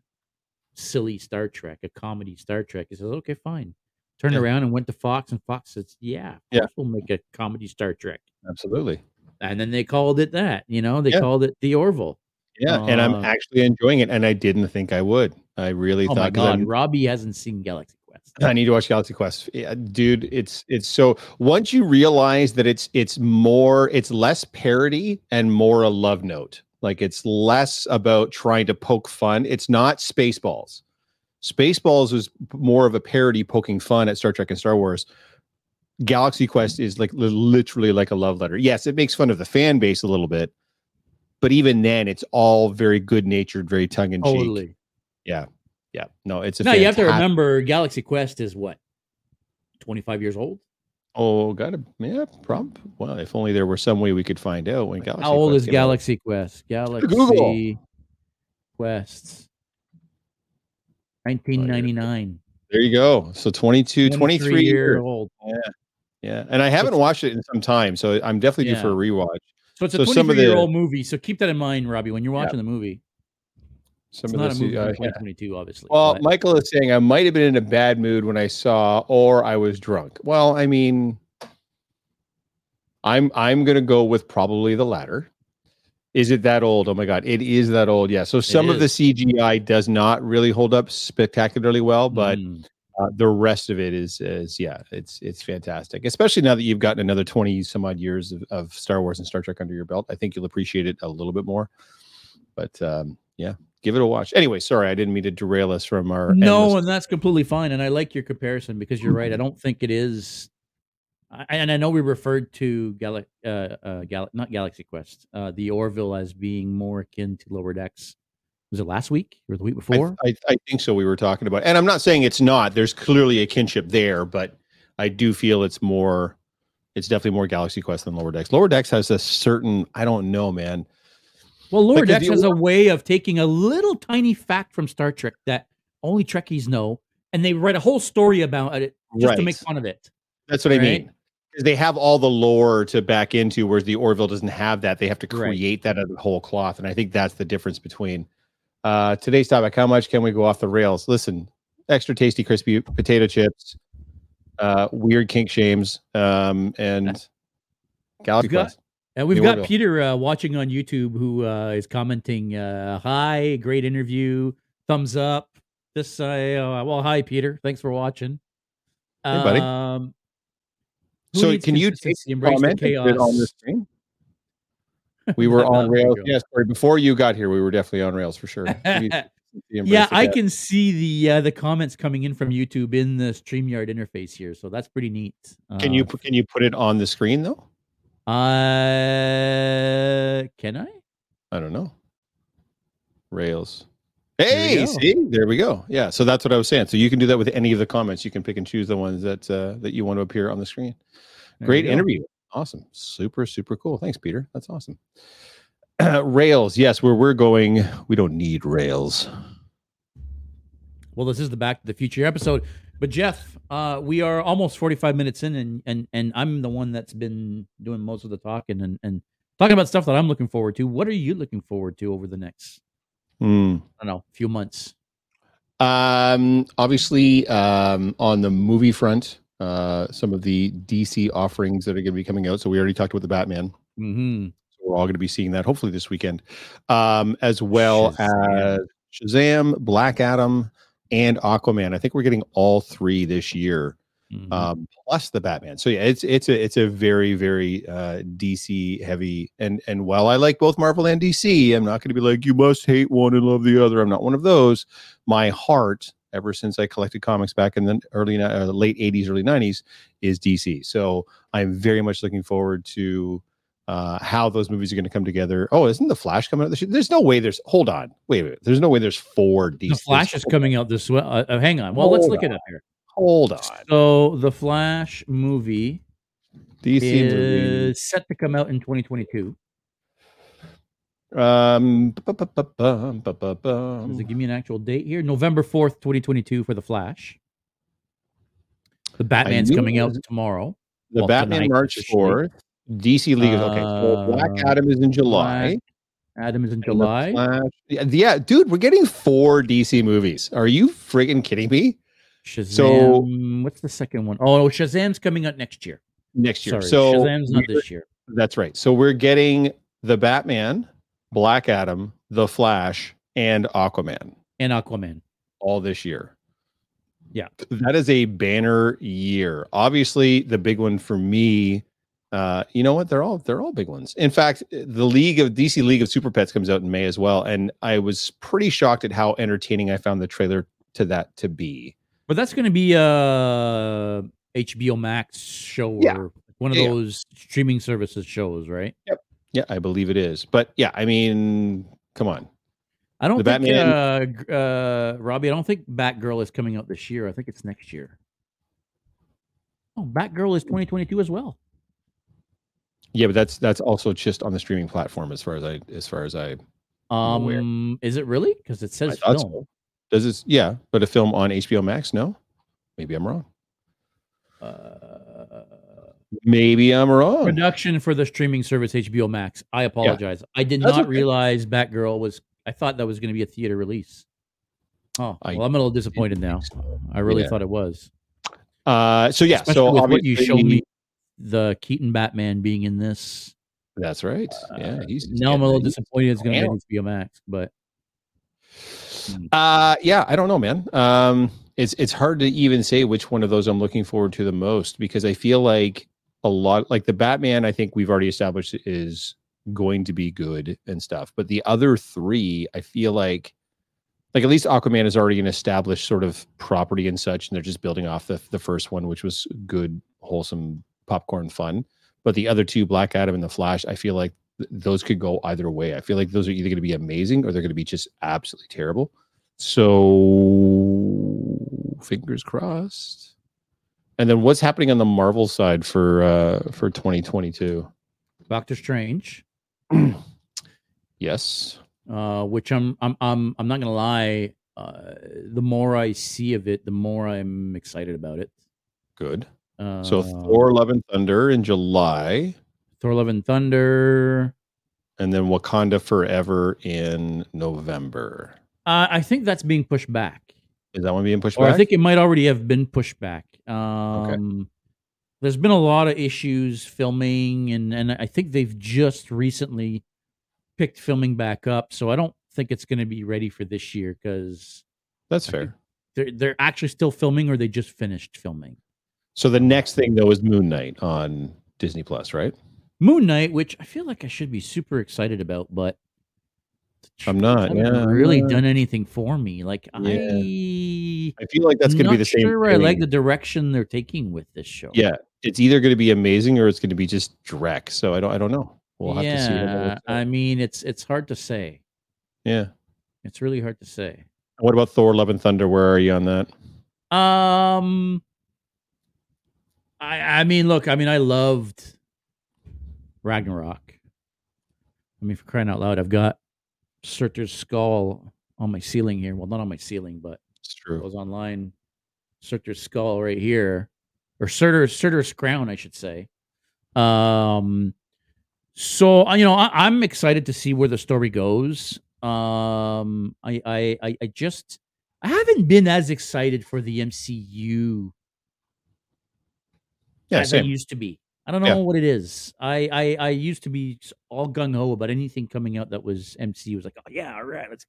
silly Star Trek, a comedy Star Trek," he says, "Okay, fine." Turned Yeah. around and went to Fox, and Fox says, "Yeah, Yeah. we'll make a comedy Star Trek." Absolutely. And then they called it that. You know, they Yeah. called it the Orville. Yeah. and I'm Uh, actually enjoying it. And I didn't think I would. I really Oh thought my god, I'm- Robbie hasn't seen Galaxy Quest. I need to watch Galaxy Quest. Yeah, dude, it's it's so once you realize that it's it's more it's less parody and more a love note. Like it's less about trying to poke fun. It's not Spaceballs. Spaceballs was more of a parody poking fun at Star Trek and Star Wars. Galaxy Quest is like literally like a love letter. Yes, it makes fun of the fan base a little bit, but even then, it's all very good natured, very tongue in cheek. Totally. Yeah, yeah. no, it's a No, you have to remember Galaxy Quest is what? 25 years old? Oh, got to yeah, prompt. Well, if only there were some way we could find out when Galaxy. How old Quest is came out. Galaxy Quest? Galaxy Google. Quest. 1999. There you go. So 22, 23 year years. old. Yeah, Yeah. and I haven't watched it in some time, so I'm definitely due for a rewatch. So it's a So 23 year the- old movie. So keep that in mind, Robbie, when you're watching the movie. Some It's of not this, a movie uh, from yeah. 2022, obviously. Well, but- Michael is saying I might have been in a bad mood when I saw, or I was drunk. Well, I mean, I'm I'm gonna go with probably the latter. Is it that old? Oh my god, it is that old. Yeah. So some of the. CGI does not really hold up spectacularly well, but Mm. uh, the rest of it is is yeah, it's it's fantastic. Especially now that you've gotten another twenty some odd years of, of Star Wars and Star Trek under your belt, I think you'll appreciate it a little bit more. But um, yeah, give it a watch. Anyway, sorry, I didn't mean to derail us from our no, endless- and that's completely fine. And I like your comparison because you're right. I don't think it is. I, and I know we referred to Gal- uh, uh, Gal- not Galaxy Quest, uh, the Orville as being more akin to Lower Decks. Was it last week or the week before? I, I think so. We were talking about, and I'm not saying it's not. There's clearly a kinship there, but I do feel it's more. It's definitely more Galaxy Quest than Lower Decks. Lower Decks has a certain. I don't know, man. Well, Lower Decks has a way of taking a little tiny fact from Star Trek that only Trekkies know, and they write a whole story about it just to make fun of it. That's what I mean. Because they have all the lore to back into, whereas the Orville doesn't have that. They have to Right. create that out of the whole cloth, and I think that's the difference between uh, today's topic. How much can we go off the rails? Listen, extra tasty, crispy potato chips, uh, weird kink shames, um, and Galaxy Quest. And we've got Peter uh, watching on YouTube who uh, is commenting, uh, "Hi, great interview, thumbs up." This, uh, well, hi Peter, thanks for watching. Hey, buddy. Um, So can you take embrace the put on the chaos? screen? We were on rails. Yes, sorry. Before you got here, we were definitely on rails for sure. We- we embrace yeah, I can see the uh, the comments coming in from YouTube in the StreamYard interface here, so that's pretty neat. Can you Uh, can you put it on the screen though? Uh, can I? I don't know. Rails. Hey, go. see, there we go. Yeah, so that's what I was saying. So you can do that with any of the comments. You can pick and choose the ones that uh, that you want to appear on the screen. There Great interview. Awesome. Super, super cool. Thanks, Peter. That's awesome. Rails. Yes, where we're going, we don't need Rails. Well, this is the Back to the Future episode. But Jeff, uh, we are almost 45 minutes in, and and and I'm the one that's been doing most of the talking and and talking about stuff that I'm looking forward to. What are you looking forward to over the next, Hmm. I don't know, few months? Um, obviously, um, on the movie front, uh, some of the DC offerings that are going to be coming out. So we already talked about the Batman. Mm-hmm. So we're all going to be seeing that hopefully this weekend, um, as well Shazam. as Shazam, Black Adam, and Aquaman. I think we're getting all three this year, Mm-hmm. um, plus the Batman. So yeah, it's it's a it's a very very uh, DC heavy. And and while I like both Marvel and DC, I'm not going to be like you must hate one and love the other. I'm not one of those. My heart, ever since I collected comics back in the early uh, late 80s, early 90s, is DC. So I'm very much looking forward to uh, how those movies are going to come together. Oh, isn't the Flash coming out this year? There's no way. There's hold on, wait, wait There's no way. There's four. DC. The Flash is coming out this. Well, uh, uh, hang on. Well, hold let's look on. it up here. Hold on. So the Flash movie DC is movie. set to come out in 2022. Um, give me an actual date here. November 4th, 2022 for the Flash. The Batman's coming out tomorrow. The well, Batman March 4th. DC League. is okay, so Black Uh, Adam is in July. Black Adam is in July. Flash- yeah, dude, we're getting four DC movies. Are you friggin' kidding me? Shazam. what's the second one? Oh, Shazam's coming out next year. Next year. Sorry, so Shazam's not this year. That's right. So we're getting the Batman, Black Adam, the Flash, and Aquaman And Aquaman. all this year. Yeah. That is a banner year. Obviously, the big one for me, uh, you know what? They're all they're all big ones. In fact, the League of DC League of Super Pets comes out in May as well. And I was pretty shocked at how entertaining I found the trailer to that to be. But that's going to be a HBO Max show Yeah. or one of Yeah. those streaming services shows, right? Yep. Yeah, I believe it is. But yeah, I mean, come on. I don't The think Batman- uh, uh, Robbie. I don't think Batgirl is coming out this year. I think it's next year. Oh, Batgirl is 2022 as well. Yeah, but that's that's also just on the streaming platform as far as I as far as I aware. Um, is it really? Because it says film. so. Does this? Yeah, but a film on HBO Max? No, maybe I'm wrong. Uh, Maybe I'm wrong. production for the streaming service HBO Max. I apologize. I did That's not okay. realize Batgirl was. I thought that was going to be a theater release. Oh, I well, I'm a little disappointed now. so. I really Yeah. thought it was. Uh, so yeah, Especially so with what you obviously showed me, the Keaton Batman being in this. That's right. Yeah, Uh, he's now I'm a little disappointed it's going to be HBO Max, but Uh, yeah, I don't know, man. Um, it's it's hard to even say which one of those I'm looking forward to the most because I feel like a lot, like the Batman, I think we've already established is going to be good and stuff, but the other three, I feel like, like at least Aquaman is already an established sort of property and such, and they're just building off the the first one, which was good, wholesome popcorn fun. But the other two, Black Adam and the Flash, I feel like th- those could go either way. I feel like those are either going to be amazing or they're going to be just absolutely terrible. So fingers crossed. And then what's happening on the Marvel side for uh for 2022? Doctor Strange, Yes. uh, which I'm I'm I'm I'm not going to lie. Uh, the more I see of it, the more I'm excited about it. Good. Uh, So Thor Love and Thunder in July Thor: Love and Thunder. and then Wakanda Forever in November. Uh, I think that's being pushed back. Is that one being pushed or back? I think it might already have been pushed back. Um, there's been a lot of issues filming, and and I think they've just recently picked filming back up. So I don't think it's going to be ready for this year because That's fair. they're they're actually still filming, or they just finished filming. So the next thing though is Moon Knight on Disney Plus, right? Moon Knight, which I feel like I should be super excited about, but I'm not, yeah, really not. done anything for me. Like Yeah. I, I feel like that's going to be the same. Sure, I like the direction they're taking with this show. Yeah, it's either going to be amazing or it's going to be just dreck. So I don't, I don't know. We'll have yeah. to see. how that works out. I mean, it's it's hard to say. yeah. It's really hard to say. What about Thor: Love and Thunder? Where are you on that? Um, I I mean, look, I mean, I loved Ragnarok. I mean, for crying out loud, I've got Surtur's skull on my ceiling here. Well, not on my ceiling, but It's true. it was online. Surtur's skull right here, or Surtur's Surtur's crown, I should say. Um, so uh, you know, I, I'm excited to see where the story goes. Um, I, I, I just, I haven't been as excited for the MCU Yeah, as I used to be. I don't know Yeah. what it is. I, I, I used to be all gung ho about anything coming out that was MCU. Was like, oh yeah, all right, let's.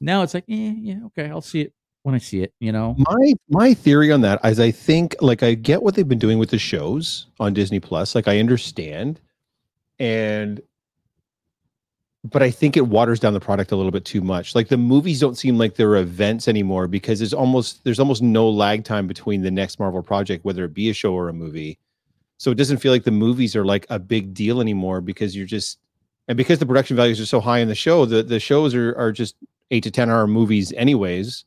Now it's like, eh, yeah, okay, I'll see it when I see it. You know, My my theory on that is I think like I get what they've been doing with the shows on Disney Plus. Like I understand, and but I think it waters down the product a little bit too much. Like the movies don't seem like they're events anymore because there's almost there's almost no lag time between the next Marvel project, whether it be a show or a movie. So it doesn't feel like the movies are like a big deal anymore because you're just and because the production values are so high in the show, the the shows are are just eight to ten hour movies anyways.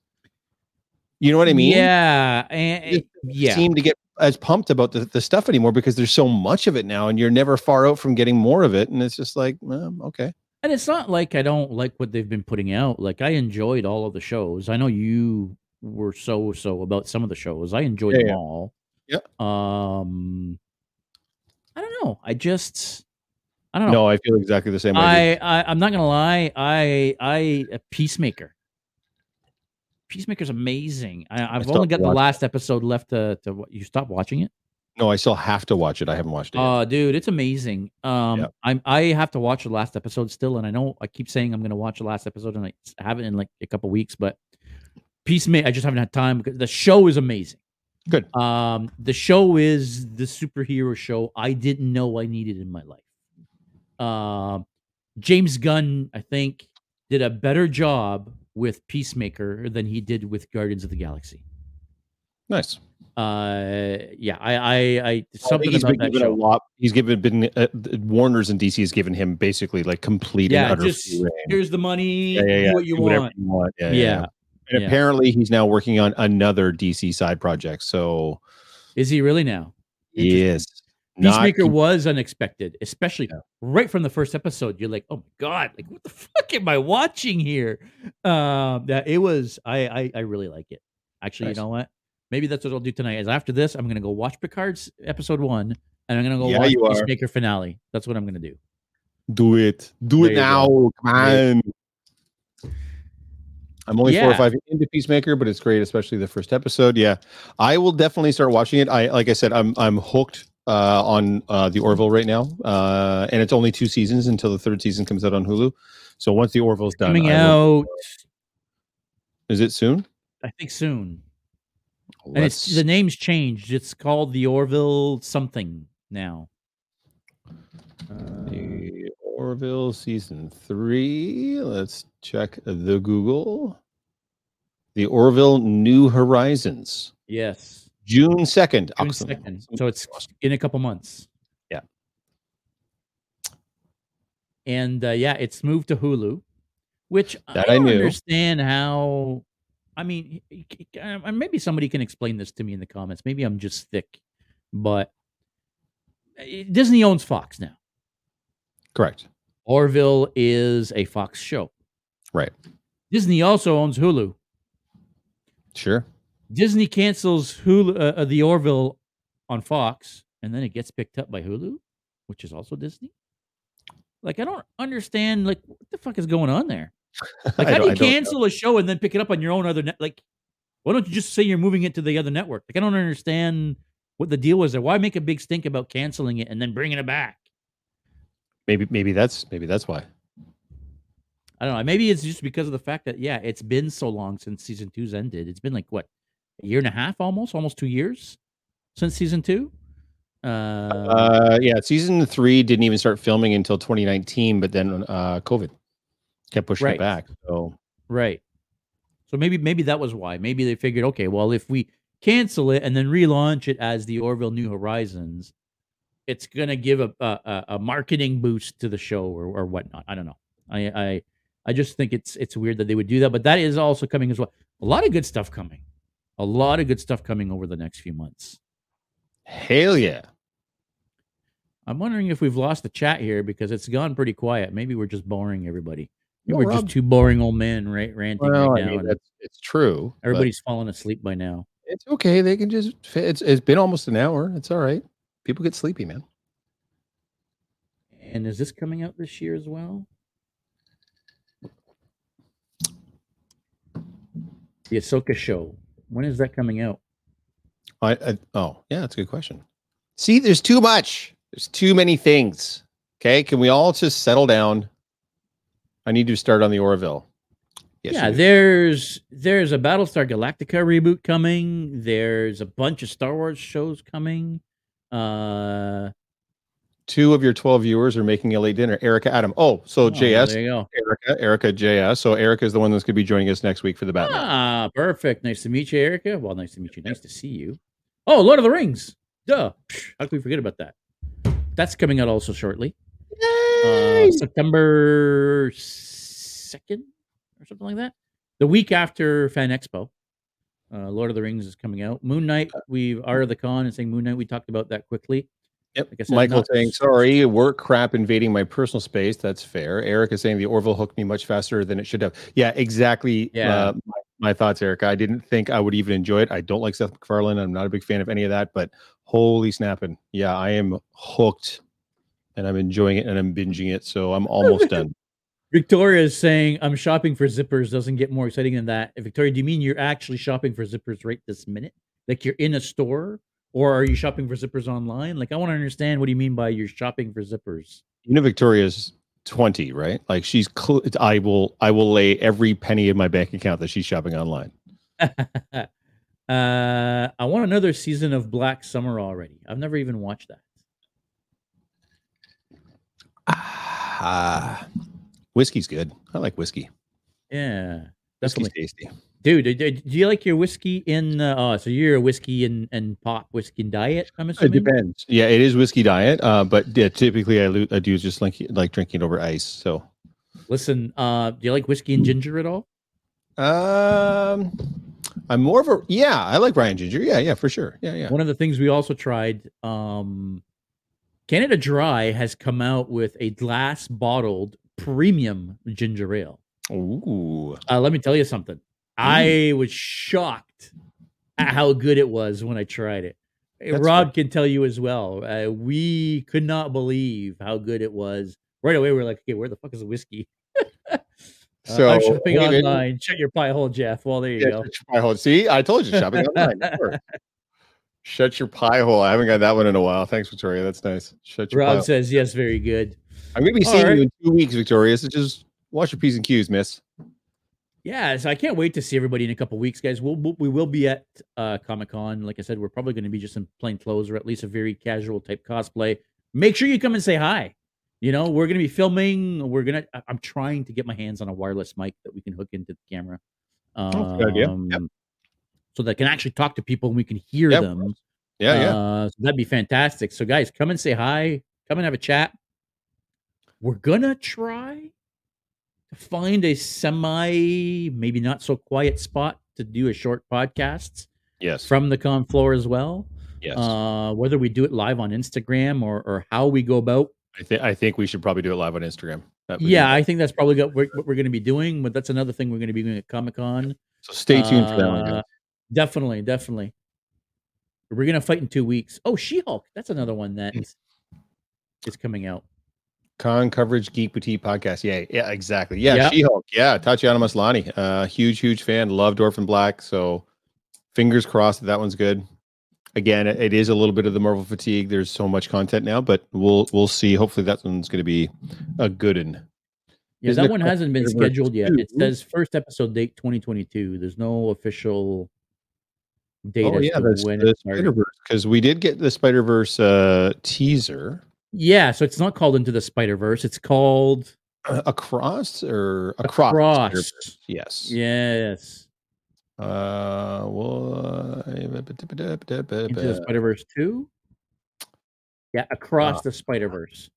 You know what I mean? Yeah, and, yeah. seem to get as pumped about the, the stuff anymore because there's so much of it now and you're never far out from getting more of it and it's just like well, okay And it's not like I don't like what they've been putting out. Like I enjoyed all of the shows. I know you were so so about some of the shows. I enjoyed Yeah, them yeah. all. Yeah. Um I don't know. I just I don't know. no i feel exactly the same way I, I I'm not gonna lie. I I a peacemaker. Peacemaker's amazing. I, I've still only got the last episode left to to what you stop watching it. no i still have to watch it i haven't watched it Oh, Uh dude, it's amazing. Um Yeah. I'm I have to watch the last episode still, and I know I keep saying I'm gonna watch the last episode and I haven't in like a couple weeks, but Peacemaker, I just haven't had time because the show is amazing. Good Um the show is the superhero show I didn't know I needed in my life. Um James Gunn, I think, did a better job with Peacemaker than he did with Guardians of the Galaxy. nice Uh yeah, I I, I I something he's about been that given show. a lot he's given been uh, warner's and dc has given him basically like complete and yeah, utter just here's the money. yeah, yeah, yeah. What you want. you want. Yeah. yeah, yeah. And yeah. apparently he's now working on another dc side project so Is he really now? Yes Peacemaker was unexpected, especially Yeah. right from the first episode. You're like, oh my god, like what the fuck am I watching here? Um, that it was. I I, I really like it. Actually, Nice. you know what? Maybe that's what I'll do tonight. Is after this, I'm gonna go watch Picard's episode one, and I'm gonna go Yeah, watch. Peacemaker finale. That's what I'm gonna do. Do it. Do There it now. go. Come on. I'm only four or five into Peacemaker, but it's great, especially the first episode. Yeah, I will definitely start watching it. I like I said, I'm I'm hooked uh, on uh, the Orville right now, uh, and it's only two seasons until the third season comes out on Hulu. So once the Orville's done, Coming I will- out, is it soon? I think soon. And Let's- it's the name's changed. It's called the Orville something now. Uh, the Orville season three. Let's check the Google. The Orville New Horizons, yes, June second. June second. So it's in a couple months. Yeah. And uh, yeah, it's moved to Hulu, which That I don't knew. understand how. I mean, y- uh, maybe somebody can explain this to me in the comments. Maybe I'm just thick, but uh, Disney owns Fox now. correct. Orville is a Fox show. Right. Disney also owns Hulu. Sure. Disney cancels Hulu, uh, uh, the Orville on Fox, and then it gets picked up by Hulu, which is also Disney. Like, I don't understand. Like, what the fuck is going on there? Like, how do you cancel a show and then pick it up on your own other net? Like, why don't you just say you're moving it to the other network? Like, I don't understand what the deal was there. Why make a big stink about canceling it and then bringing it back? Maybe maybe that's maybe that's why. I don't know. Maybe it's just because of the fact that yeah, it's been so long since season two's ended. It's been like what a year and a half, almost, almost two years since season two. Uh, Uh, yeah, season three didn't even start filming until 2019, but then uh, COVID kept pushing Right. it back. So right. So maybe maybe that was why. Maybe they figured, okay, well, if we cancel it and then relaunch it as the Orville New Horizons, it's gonna give a a, a- marketing boost to the show or, or whatnot. I don't know. I I I just think it's it's weird that they would do that, but that is also coming as well. A lot of good stuff coming. A lot of good stuff coming over the next few months. hell yeah. I'm wondering if we've lost the chat here because it's gone pretty quiet. Maybe we're just boring everybody. No, we're Rob- just two boring old men right ranting Well, right I now. mean, that's it's true. everybody's fallen asleep by now. it's okay. They can just. It's it's been almost an hour. It's all right. People get sleepy, man. And is this coming out this year as well? The Ahsoka show. When is that coming out? I, I oh yeah, that's a good question. See, there's too much. There's too many things. Okay, can we all just settle down? I need to start on the Orville. Yes, yeah, there's there's a Battlestar Galactica reboot coming. There's a bunch of Star Wars shows coming. Uh, two of your 12 viewers are making a late dinner. Erica, Adam. Oh, so oh, JS, There you go. Erica, Erica, JS. So Erica is the one that's going to be joining us next week for the Batman. Ah, perfect. Nice to meet you, Erica. Well, nice to meet you. Nice to see you. Oh, Lord of the Rings. Duh. How could we forget about that? That's coming out also shortly. Uh, September 2nd or something like that. The week after Fan Expo. Uh, Lord of the Rings is coming out. Moon Knight, we've Art of the Con and saying Moon Knight. We talked about that quickly. Yep. Like I said, Michael not- saying, sorry, work crap invading my personal space. That's fair. Eric is saying the Orville hooked me much faster than it should have. Yeah, exactly. Yeah. Uh, my, my thoughts, Erica. I didn't think I would even enjoy it. I don't like Seth MacFarlane. I'm not a big fan of any of that, but holy snapping. Yeah, I am hooked and I'm enjoying it and I'm binging it. So I'm almost done. Victoria is saying, I'm shopping for zippers. Doesn't get more exciting than that. Victoria, do you mean you're actually shopping for zippers right this minute? Like you're in a store? Or are you shopping for zippers online? Like, I want to understand what do you mean by you're shopping for zippers? You know, Victoria's 20, right? Like she's, cl- I will, I will lay every penny in my bank account that she's shopping online. uh, I want another season of Black Summer already. I've never even watched that. Ah, whiskey's good. I like whiskey. Yeah, Whiskey's tasty. Dude, do, you like your whiskey in? Uh, oh, so you're a whiskey and, and pop whiskey and diet. I'm It depends. Yeah, it is whiskey diet. Uh, but yeah, typically I, lo- I do just like like drinking it over ice. So, Listen, uh, do you like whiskey and ginger at all? um, I'm more of a yeah. I like rye and ginger. Yeah, yeah, for sure. Yeah, yeah. One of the things we also tried, um, Canada Dry has come out with a glass bottled premium ginger ale. Ooh, Uh, let me tell you something. I was shocked at how good it was when I tried it. That's Rob can tell you as well. Uh, we could not believe how good it was. Right away, we are like, "Okay, where the fuck is the whiskey?" Uh, so I'm shopping online. Shut your pie hole, Jeff. Well, there you yeah, go. shut your pie hole. See, I told you shopping online. Sure. Shut your pie hole. I haven't got that one in a while. Thanks, Victoria. That's nice. Shut your pie Rob says yes, very good. I'm gonna be seeing right. you in two weeks, Victoria. So just watch your p's and q's, miss. Yeah, so I can't wait to see everybody in a couple weeks, guys. We'll, we'll be at uh, Comic Con. Like I said, we're probably going to be just in plain clothes or at least a very casual type cosplay. Make sure you come and say hi. You know, we're going to be filming. We're gonna. I- I'm trying to get my hands on a wireless mic that we can hook into the camera, um, good idea. Yep. so that I can actually talk to people and we can hear of them. Yeah, yeah. Uh, so that'd be fantastic. So, guys, come and say hi. Come and have a chat. We're gonna try to find a semi, maybe not so quiet spot to do a short podcast yes. from the con floor as well. yes. Uh, whether we do it live on Instagram or or how we go about. I think I think we should probably do it live on Instagram. That would be Yeah. I think that's probably what what we're going to be doing. But that's another thing we're going to be doing at Comic Con. So stay tuned for that one. Uh. Definitely, definitely. We're gonna fight in two weeks. Oh, She Hulk. That's another one that Hmm. coming out. Con coverage geek boutique podcast. Yeah, yeah, exactly. Yeah, Yeah. She Hulk. Yeah, Tatiana Maslany. Uh, huge, huge fan. Loved Orphan Black. So fingers crossed that that one's good. again, it is a little bit of the Marvel fatigue. There's so much content now, but we'll we'll see. Hopefully, that one's going to be a good one. Yeah, Isn't that one hasn't been scheduled yet. It says first episode date 2022. There's no official date Oh as yeah, when the. Spider Verse because we did get the Spider Verse uh, teaser Yeah, so it's not called Into the Spider Verse. It's called uh, across or across. Across. Yes. Yes, Uh, well, Into the Spider Verse two. Yeah, Across Ah. the Spider Verse,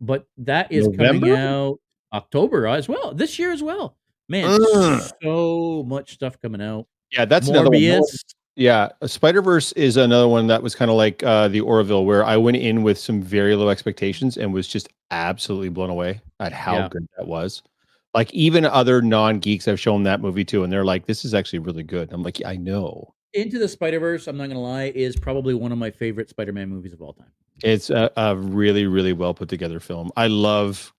but that is November? coming out October as well. This year as well. Man, Ugh. so much stuff coming out. yeah, that's another one. Yeah, Spider Verse is another one that was kind of like uh, the Orville, where I went in with some very low expectations and was just absolutely blown away at how Yeah. good that was. Like even other non geeks, I've shown that movie to, and they're like, "This is actually really good." I'm like, "Yeah, "I know." Into the Spider Verse. I'm not gonna lie, is probably one of my favorite Spider Man movies of all time. It's a, a really, really well put together film. I love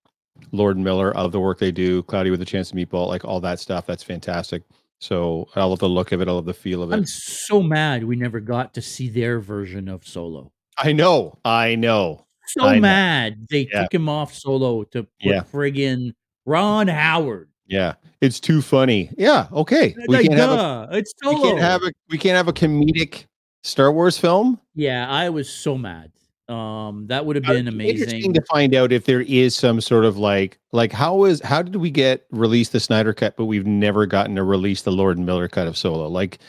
Lord Miller. I love the work they do. Cloudy with a Chance to Meatball, like all that stuff. That's fantastic. So I love the look of it. I love the feel of it. I'm so mad we never got to see their version of Solo. I know. I know. So I know. mad they Yeah. took him off Solo to put Yeah. friggin' Ron Howard. Yeah, it's too funny. Yeah. Okay. We Like, can't have a it's we can't have a we can't have a comedic Star Wars film. yeah, I was so mad. Um, that would have been it'd Interesting amazing. to find out if there is some sort of like like how is how did we get released the Snyder cut, but we've never gotten to release the Lord and Miller cut of Solo? Like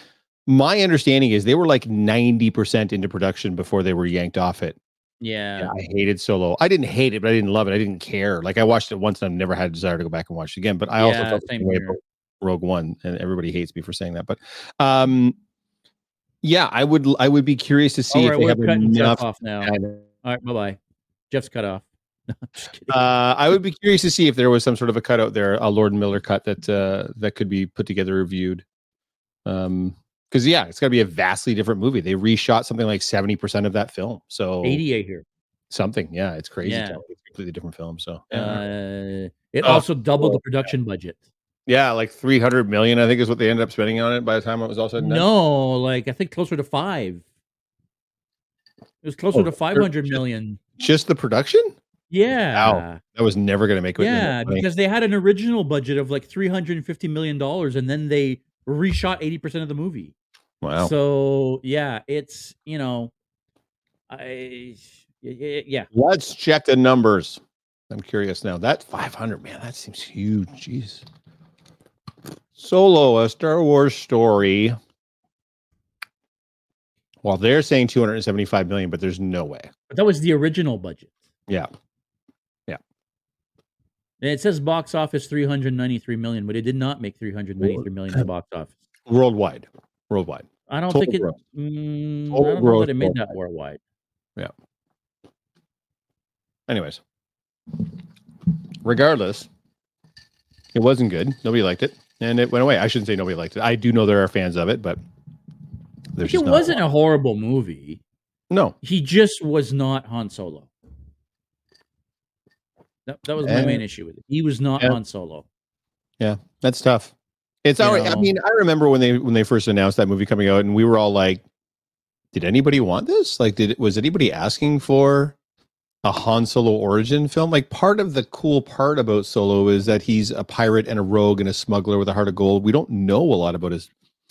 my understanding is they were like ninety percent into production before they were yanked off it. Yeah, I hated Solo. I didn't hate it, but I didn't love it. I didn't care. Like I watched it once and I've never had a desire to go back and watch it again. But I also Yeah, felt the way about Rogue One, and everybody hates me for saying that. But um, yeah, I would I would be curious to see All if right, they we're have cutting enough. Jeff off now. All right, bye bye. Jeff's cut off. I'm just kidding. Uh, I would be curious to see if there was some sort of a cut out there, a Lord Miller cut that uh, that could be put together, reviewed. Um, because yeah, it's got to be a vastly different movie. They reshot something like seventy percent of that film, so 88 here. something. Yeah, it's crazy. Yeah. It's a completely different film. So yeah. Uh, it Oh, also doubled the production budget. Yeah, like 300 million, I think is what they ended up spending on it by the time it was all said and done. No, like I think closer to five. It was closer Oh, to five hundred million. just- the production? Yeah. That was never going to make it. Yeah, because they had an original budget of like 350 million dollars and then they reshot 80% of the movie. wow. So, yeah, it's, you know, I, yeah. Let's check the numbers. I'm curious now. That 500, man, that seems huge. Jeez. Solo, a Star Wars story. Well, they're saying 275 million, but there's no way. But that was the original budget. Yeah. And it says box office 393 million, but it did not make 393 million in box office. Worldwide. Worldwide. I don't Total think it. Mm, I don't know that it made that worldwide. Yeah. Anyways. Regardless, it wasn't good. Nobody liked it. And it went away. I shouldn't say nobody liked it. I do know there are fans of it, but there's It wasn't lot. a horrible movie. No. He just was not Han Solo. That, that was my main issue with it. He was not Yeah. Han Solo. Yeah, that's tough. It's already. I mean, I remember when they when they first announced that movie coming out, and we were all like, "Did anybody want this? Like, did was anybody asking for a Han Solo origin film? Like, part of the cool part about Solo is that he's a pirate and a rogue and a smuggler with a heart of gold. We don't know a lot about his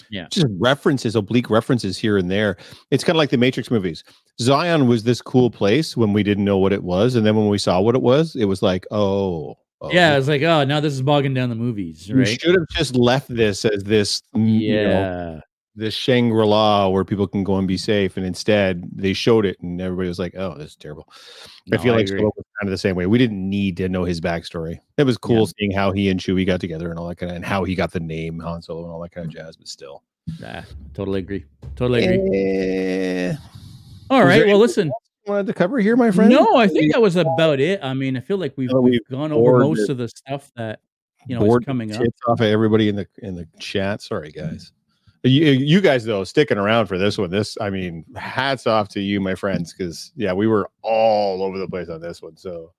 Yeah. just references, oblique references here and there. It's kind of like the Matrix movies. Zion was this cool place when we didn't know what it was, and then when we saw what it was, it was like, oh, oh Yeah, it's like, oh, now this is bogging down the movies, you right? should have just left this as this, yeah, you know, Yeah. this Shangri La where people can go and be safe, and instead they showed it, and everybody was like, "Oh, this is terrible." I feel I like agree. Was kind of the same way. We didn't need to know his backstory. It was cool Yeah. seeing how he and Chewie got together and all that kind of, and how he got the name Han Solo and all that kind of jazz. But still, Nah, totally agree. Totally agree. Eh, All was right. there Well, anything listen. wanted to cover here, my friend? No, I think that was about it. I mean, I feel like we've, Oh, we've we've gone over most the- of the stuff that you know Bored is coming up. off of everybody in the in the chat. Sorry, guys. You, you guys though sticking around for this one. This, I mean, hats off to you, my friends, because yeah, we were all over the place on this one. So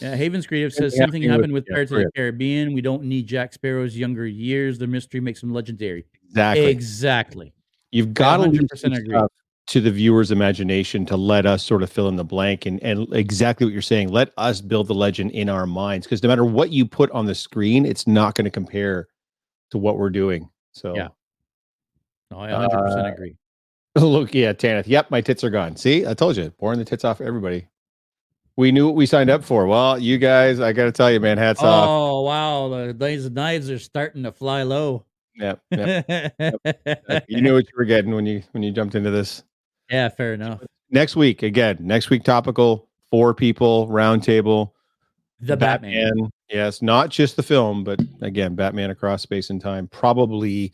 Yeah, Havens Creative says something happened with- with Pirates go of the. Caribbean. We don't need Jack Sparrow's younger years. The mystery makes him legendary. exactly, Exactly. you've got to 100% agree. to the viewer's imagination to let us sort of fill in the blank and and exactly what you're saying. Let us build the legend in our minds because no matter what you put on the screen, it's not going to compare to what we're doing. So Yeah. No, I 100% uh, agree. Look, yeah, Tanith. Yep, my tits are gone. See, I told you, pouring the tits off everybody. We knew what we signed up for. Well, you guys, I got to tell you, man, hats off. Oh wow, the, these knives are starting to fly low. Yep, yep. You knew what you were getting when you when you jumped into this. yeah, fair enough. Next week, again, next week topical, four people, roundtable, The Batman. Yes, not just the film, but again, Batman across space and time. Probably,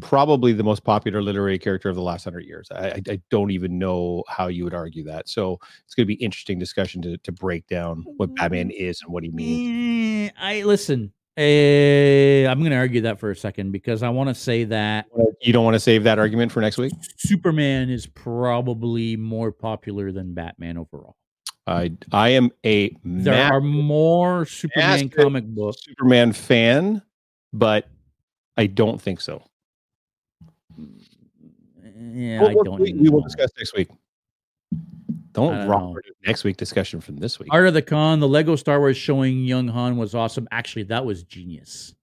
probably the most popular literary character of the last hundred years. I, I, don't even know how you would argue that. So it's going to be interesting discussion to to break down what Batman is and what he means. I listen. eh, I'm going to argue that for a second because I want to say that You don't want to save that argument for next week. Superman is probably more popular than Batman overall. I I am a There ma- are more Superman comic books. Superman fan, but I don't think so. Yeah, We'll- I don't. we, we will discuss next week. Don't, rob next week discussion from this week. Art of the Con, the Lego Star Wars showing Young Han was awesome. Actually, that was genius.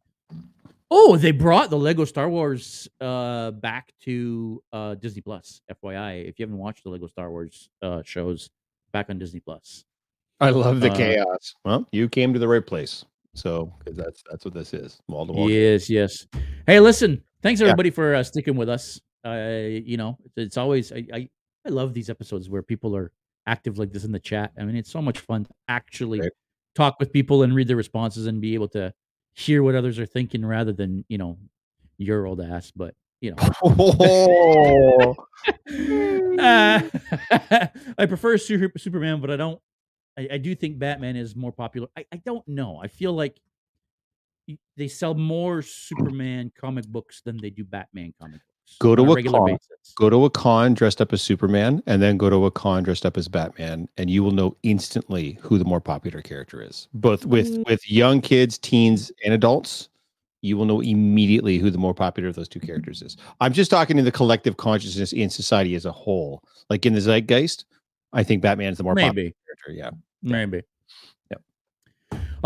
Oh, they brought the Lego Star Wars uh, back to uh, Disney Plus. FYI, if you haven't watched the Lego Star Wars uh, shows, back on Disney Plus. I love the Uh, chaos. Well, you came to the right place. So 'cause that's that's what this is. Wall to wall. Yes, yes. Hey, listen, thanks Yeah. everybody for uh, sticking with us. Uh, you know, it's, it's always I, I I love these episodes where people are active like this in the chat. I mean, it's so much fun to actually Right. talk with people and read their responses and be able to hear what others are thinking rather than you know your old ass. But you know, Oh, uh, I prefer Super, Superman, but I don't. I, I do think Batman is more popular. I, I don't know. I feel like they sell more Superman comic books than they do Batman comic books. Go to on a con. basis. go to a con dressed up as Superman, and then go to a con dressed up as Batman, and you will know instantly who the more popular character is. Both with with young kids, teens, and adults, you will know immediately who the more popular of those two mm-hmm. characters is. I'm just talking in the collective consciousness in society as a whole, like in the zeitgeist. I think Batman is the more popular character. Yeah. maybe.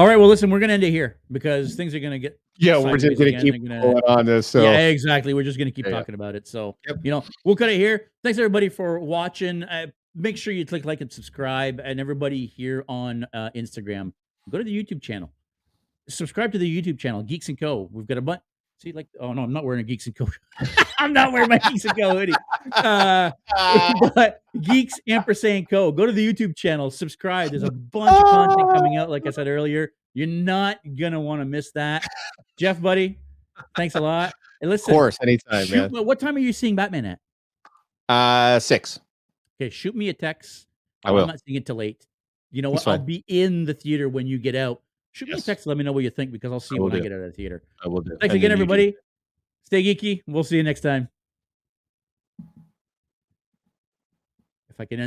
All right. Well, listen, we're gonna end it here because things are gonna get Yeah, we're just gonna keep gonna- going on this. So yeah, exactly. We're just gonna keep Yeah, yeah. talking about it. So Yep. you know, we'll cut it here. Thanks everybody for watching. Uh, make sure you click like and subscribe, and everybody here on uh, Instagram, go to the YouTube channel. Subscribe to the YouTube channel, Geeks and Co. We've got a bunch. See, like, oh no, I'm not wearing a Geeks and Co. I'm not wearing my Geeks and Co. hoodie. Uh, but Geeks Ampersand Co. Go to the YouTube channel, subscribe. There's a bunch of content coming out. Like I said earlier, you're not gonna want to miss that. Jeff, buddy, thanks a lot. And listen, of course, anytime, shoot, man. what time are you seeing Batman at? Uh, six. Okay, shoot me a text. I I'm will. not seeing it till late. You know what? I'll be in the theater when you get out. Shoot me a text. Let me know what you think because I'll see I you when I get out of the theater. I will do. Thanks And again, do. everybody. Stay geeky. We'll see you next time. If I can end.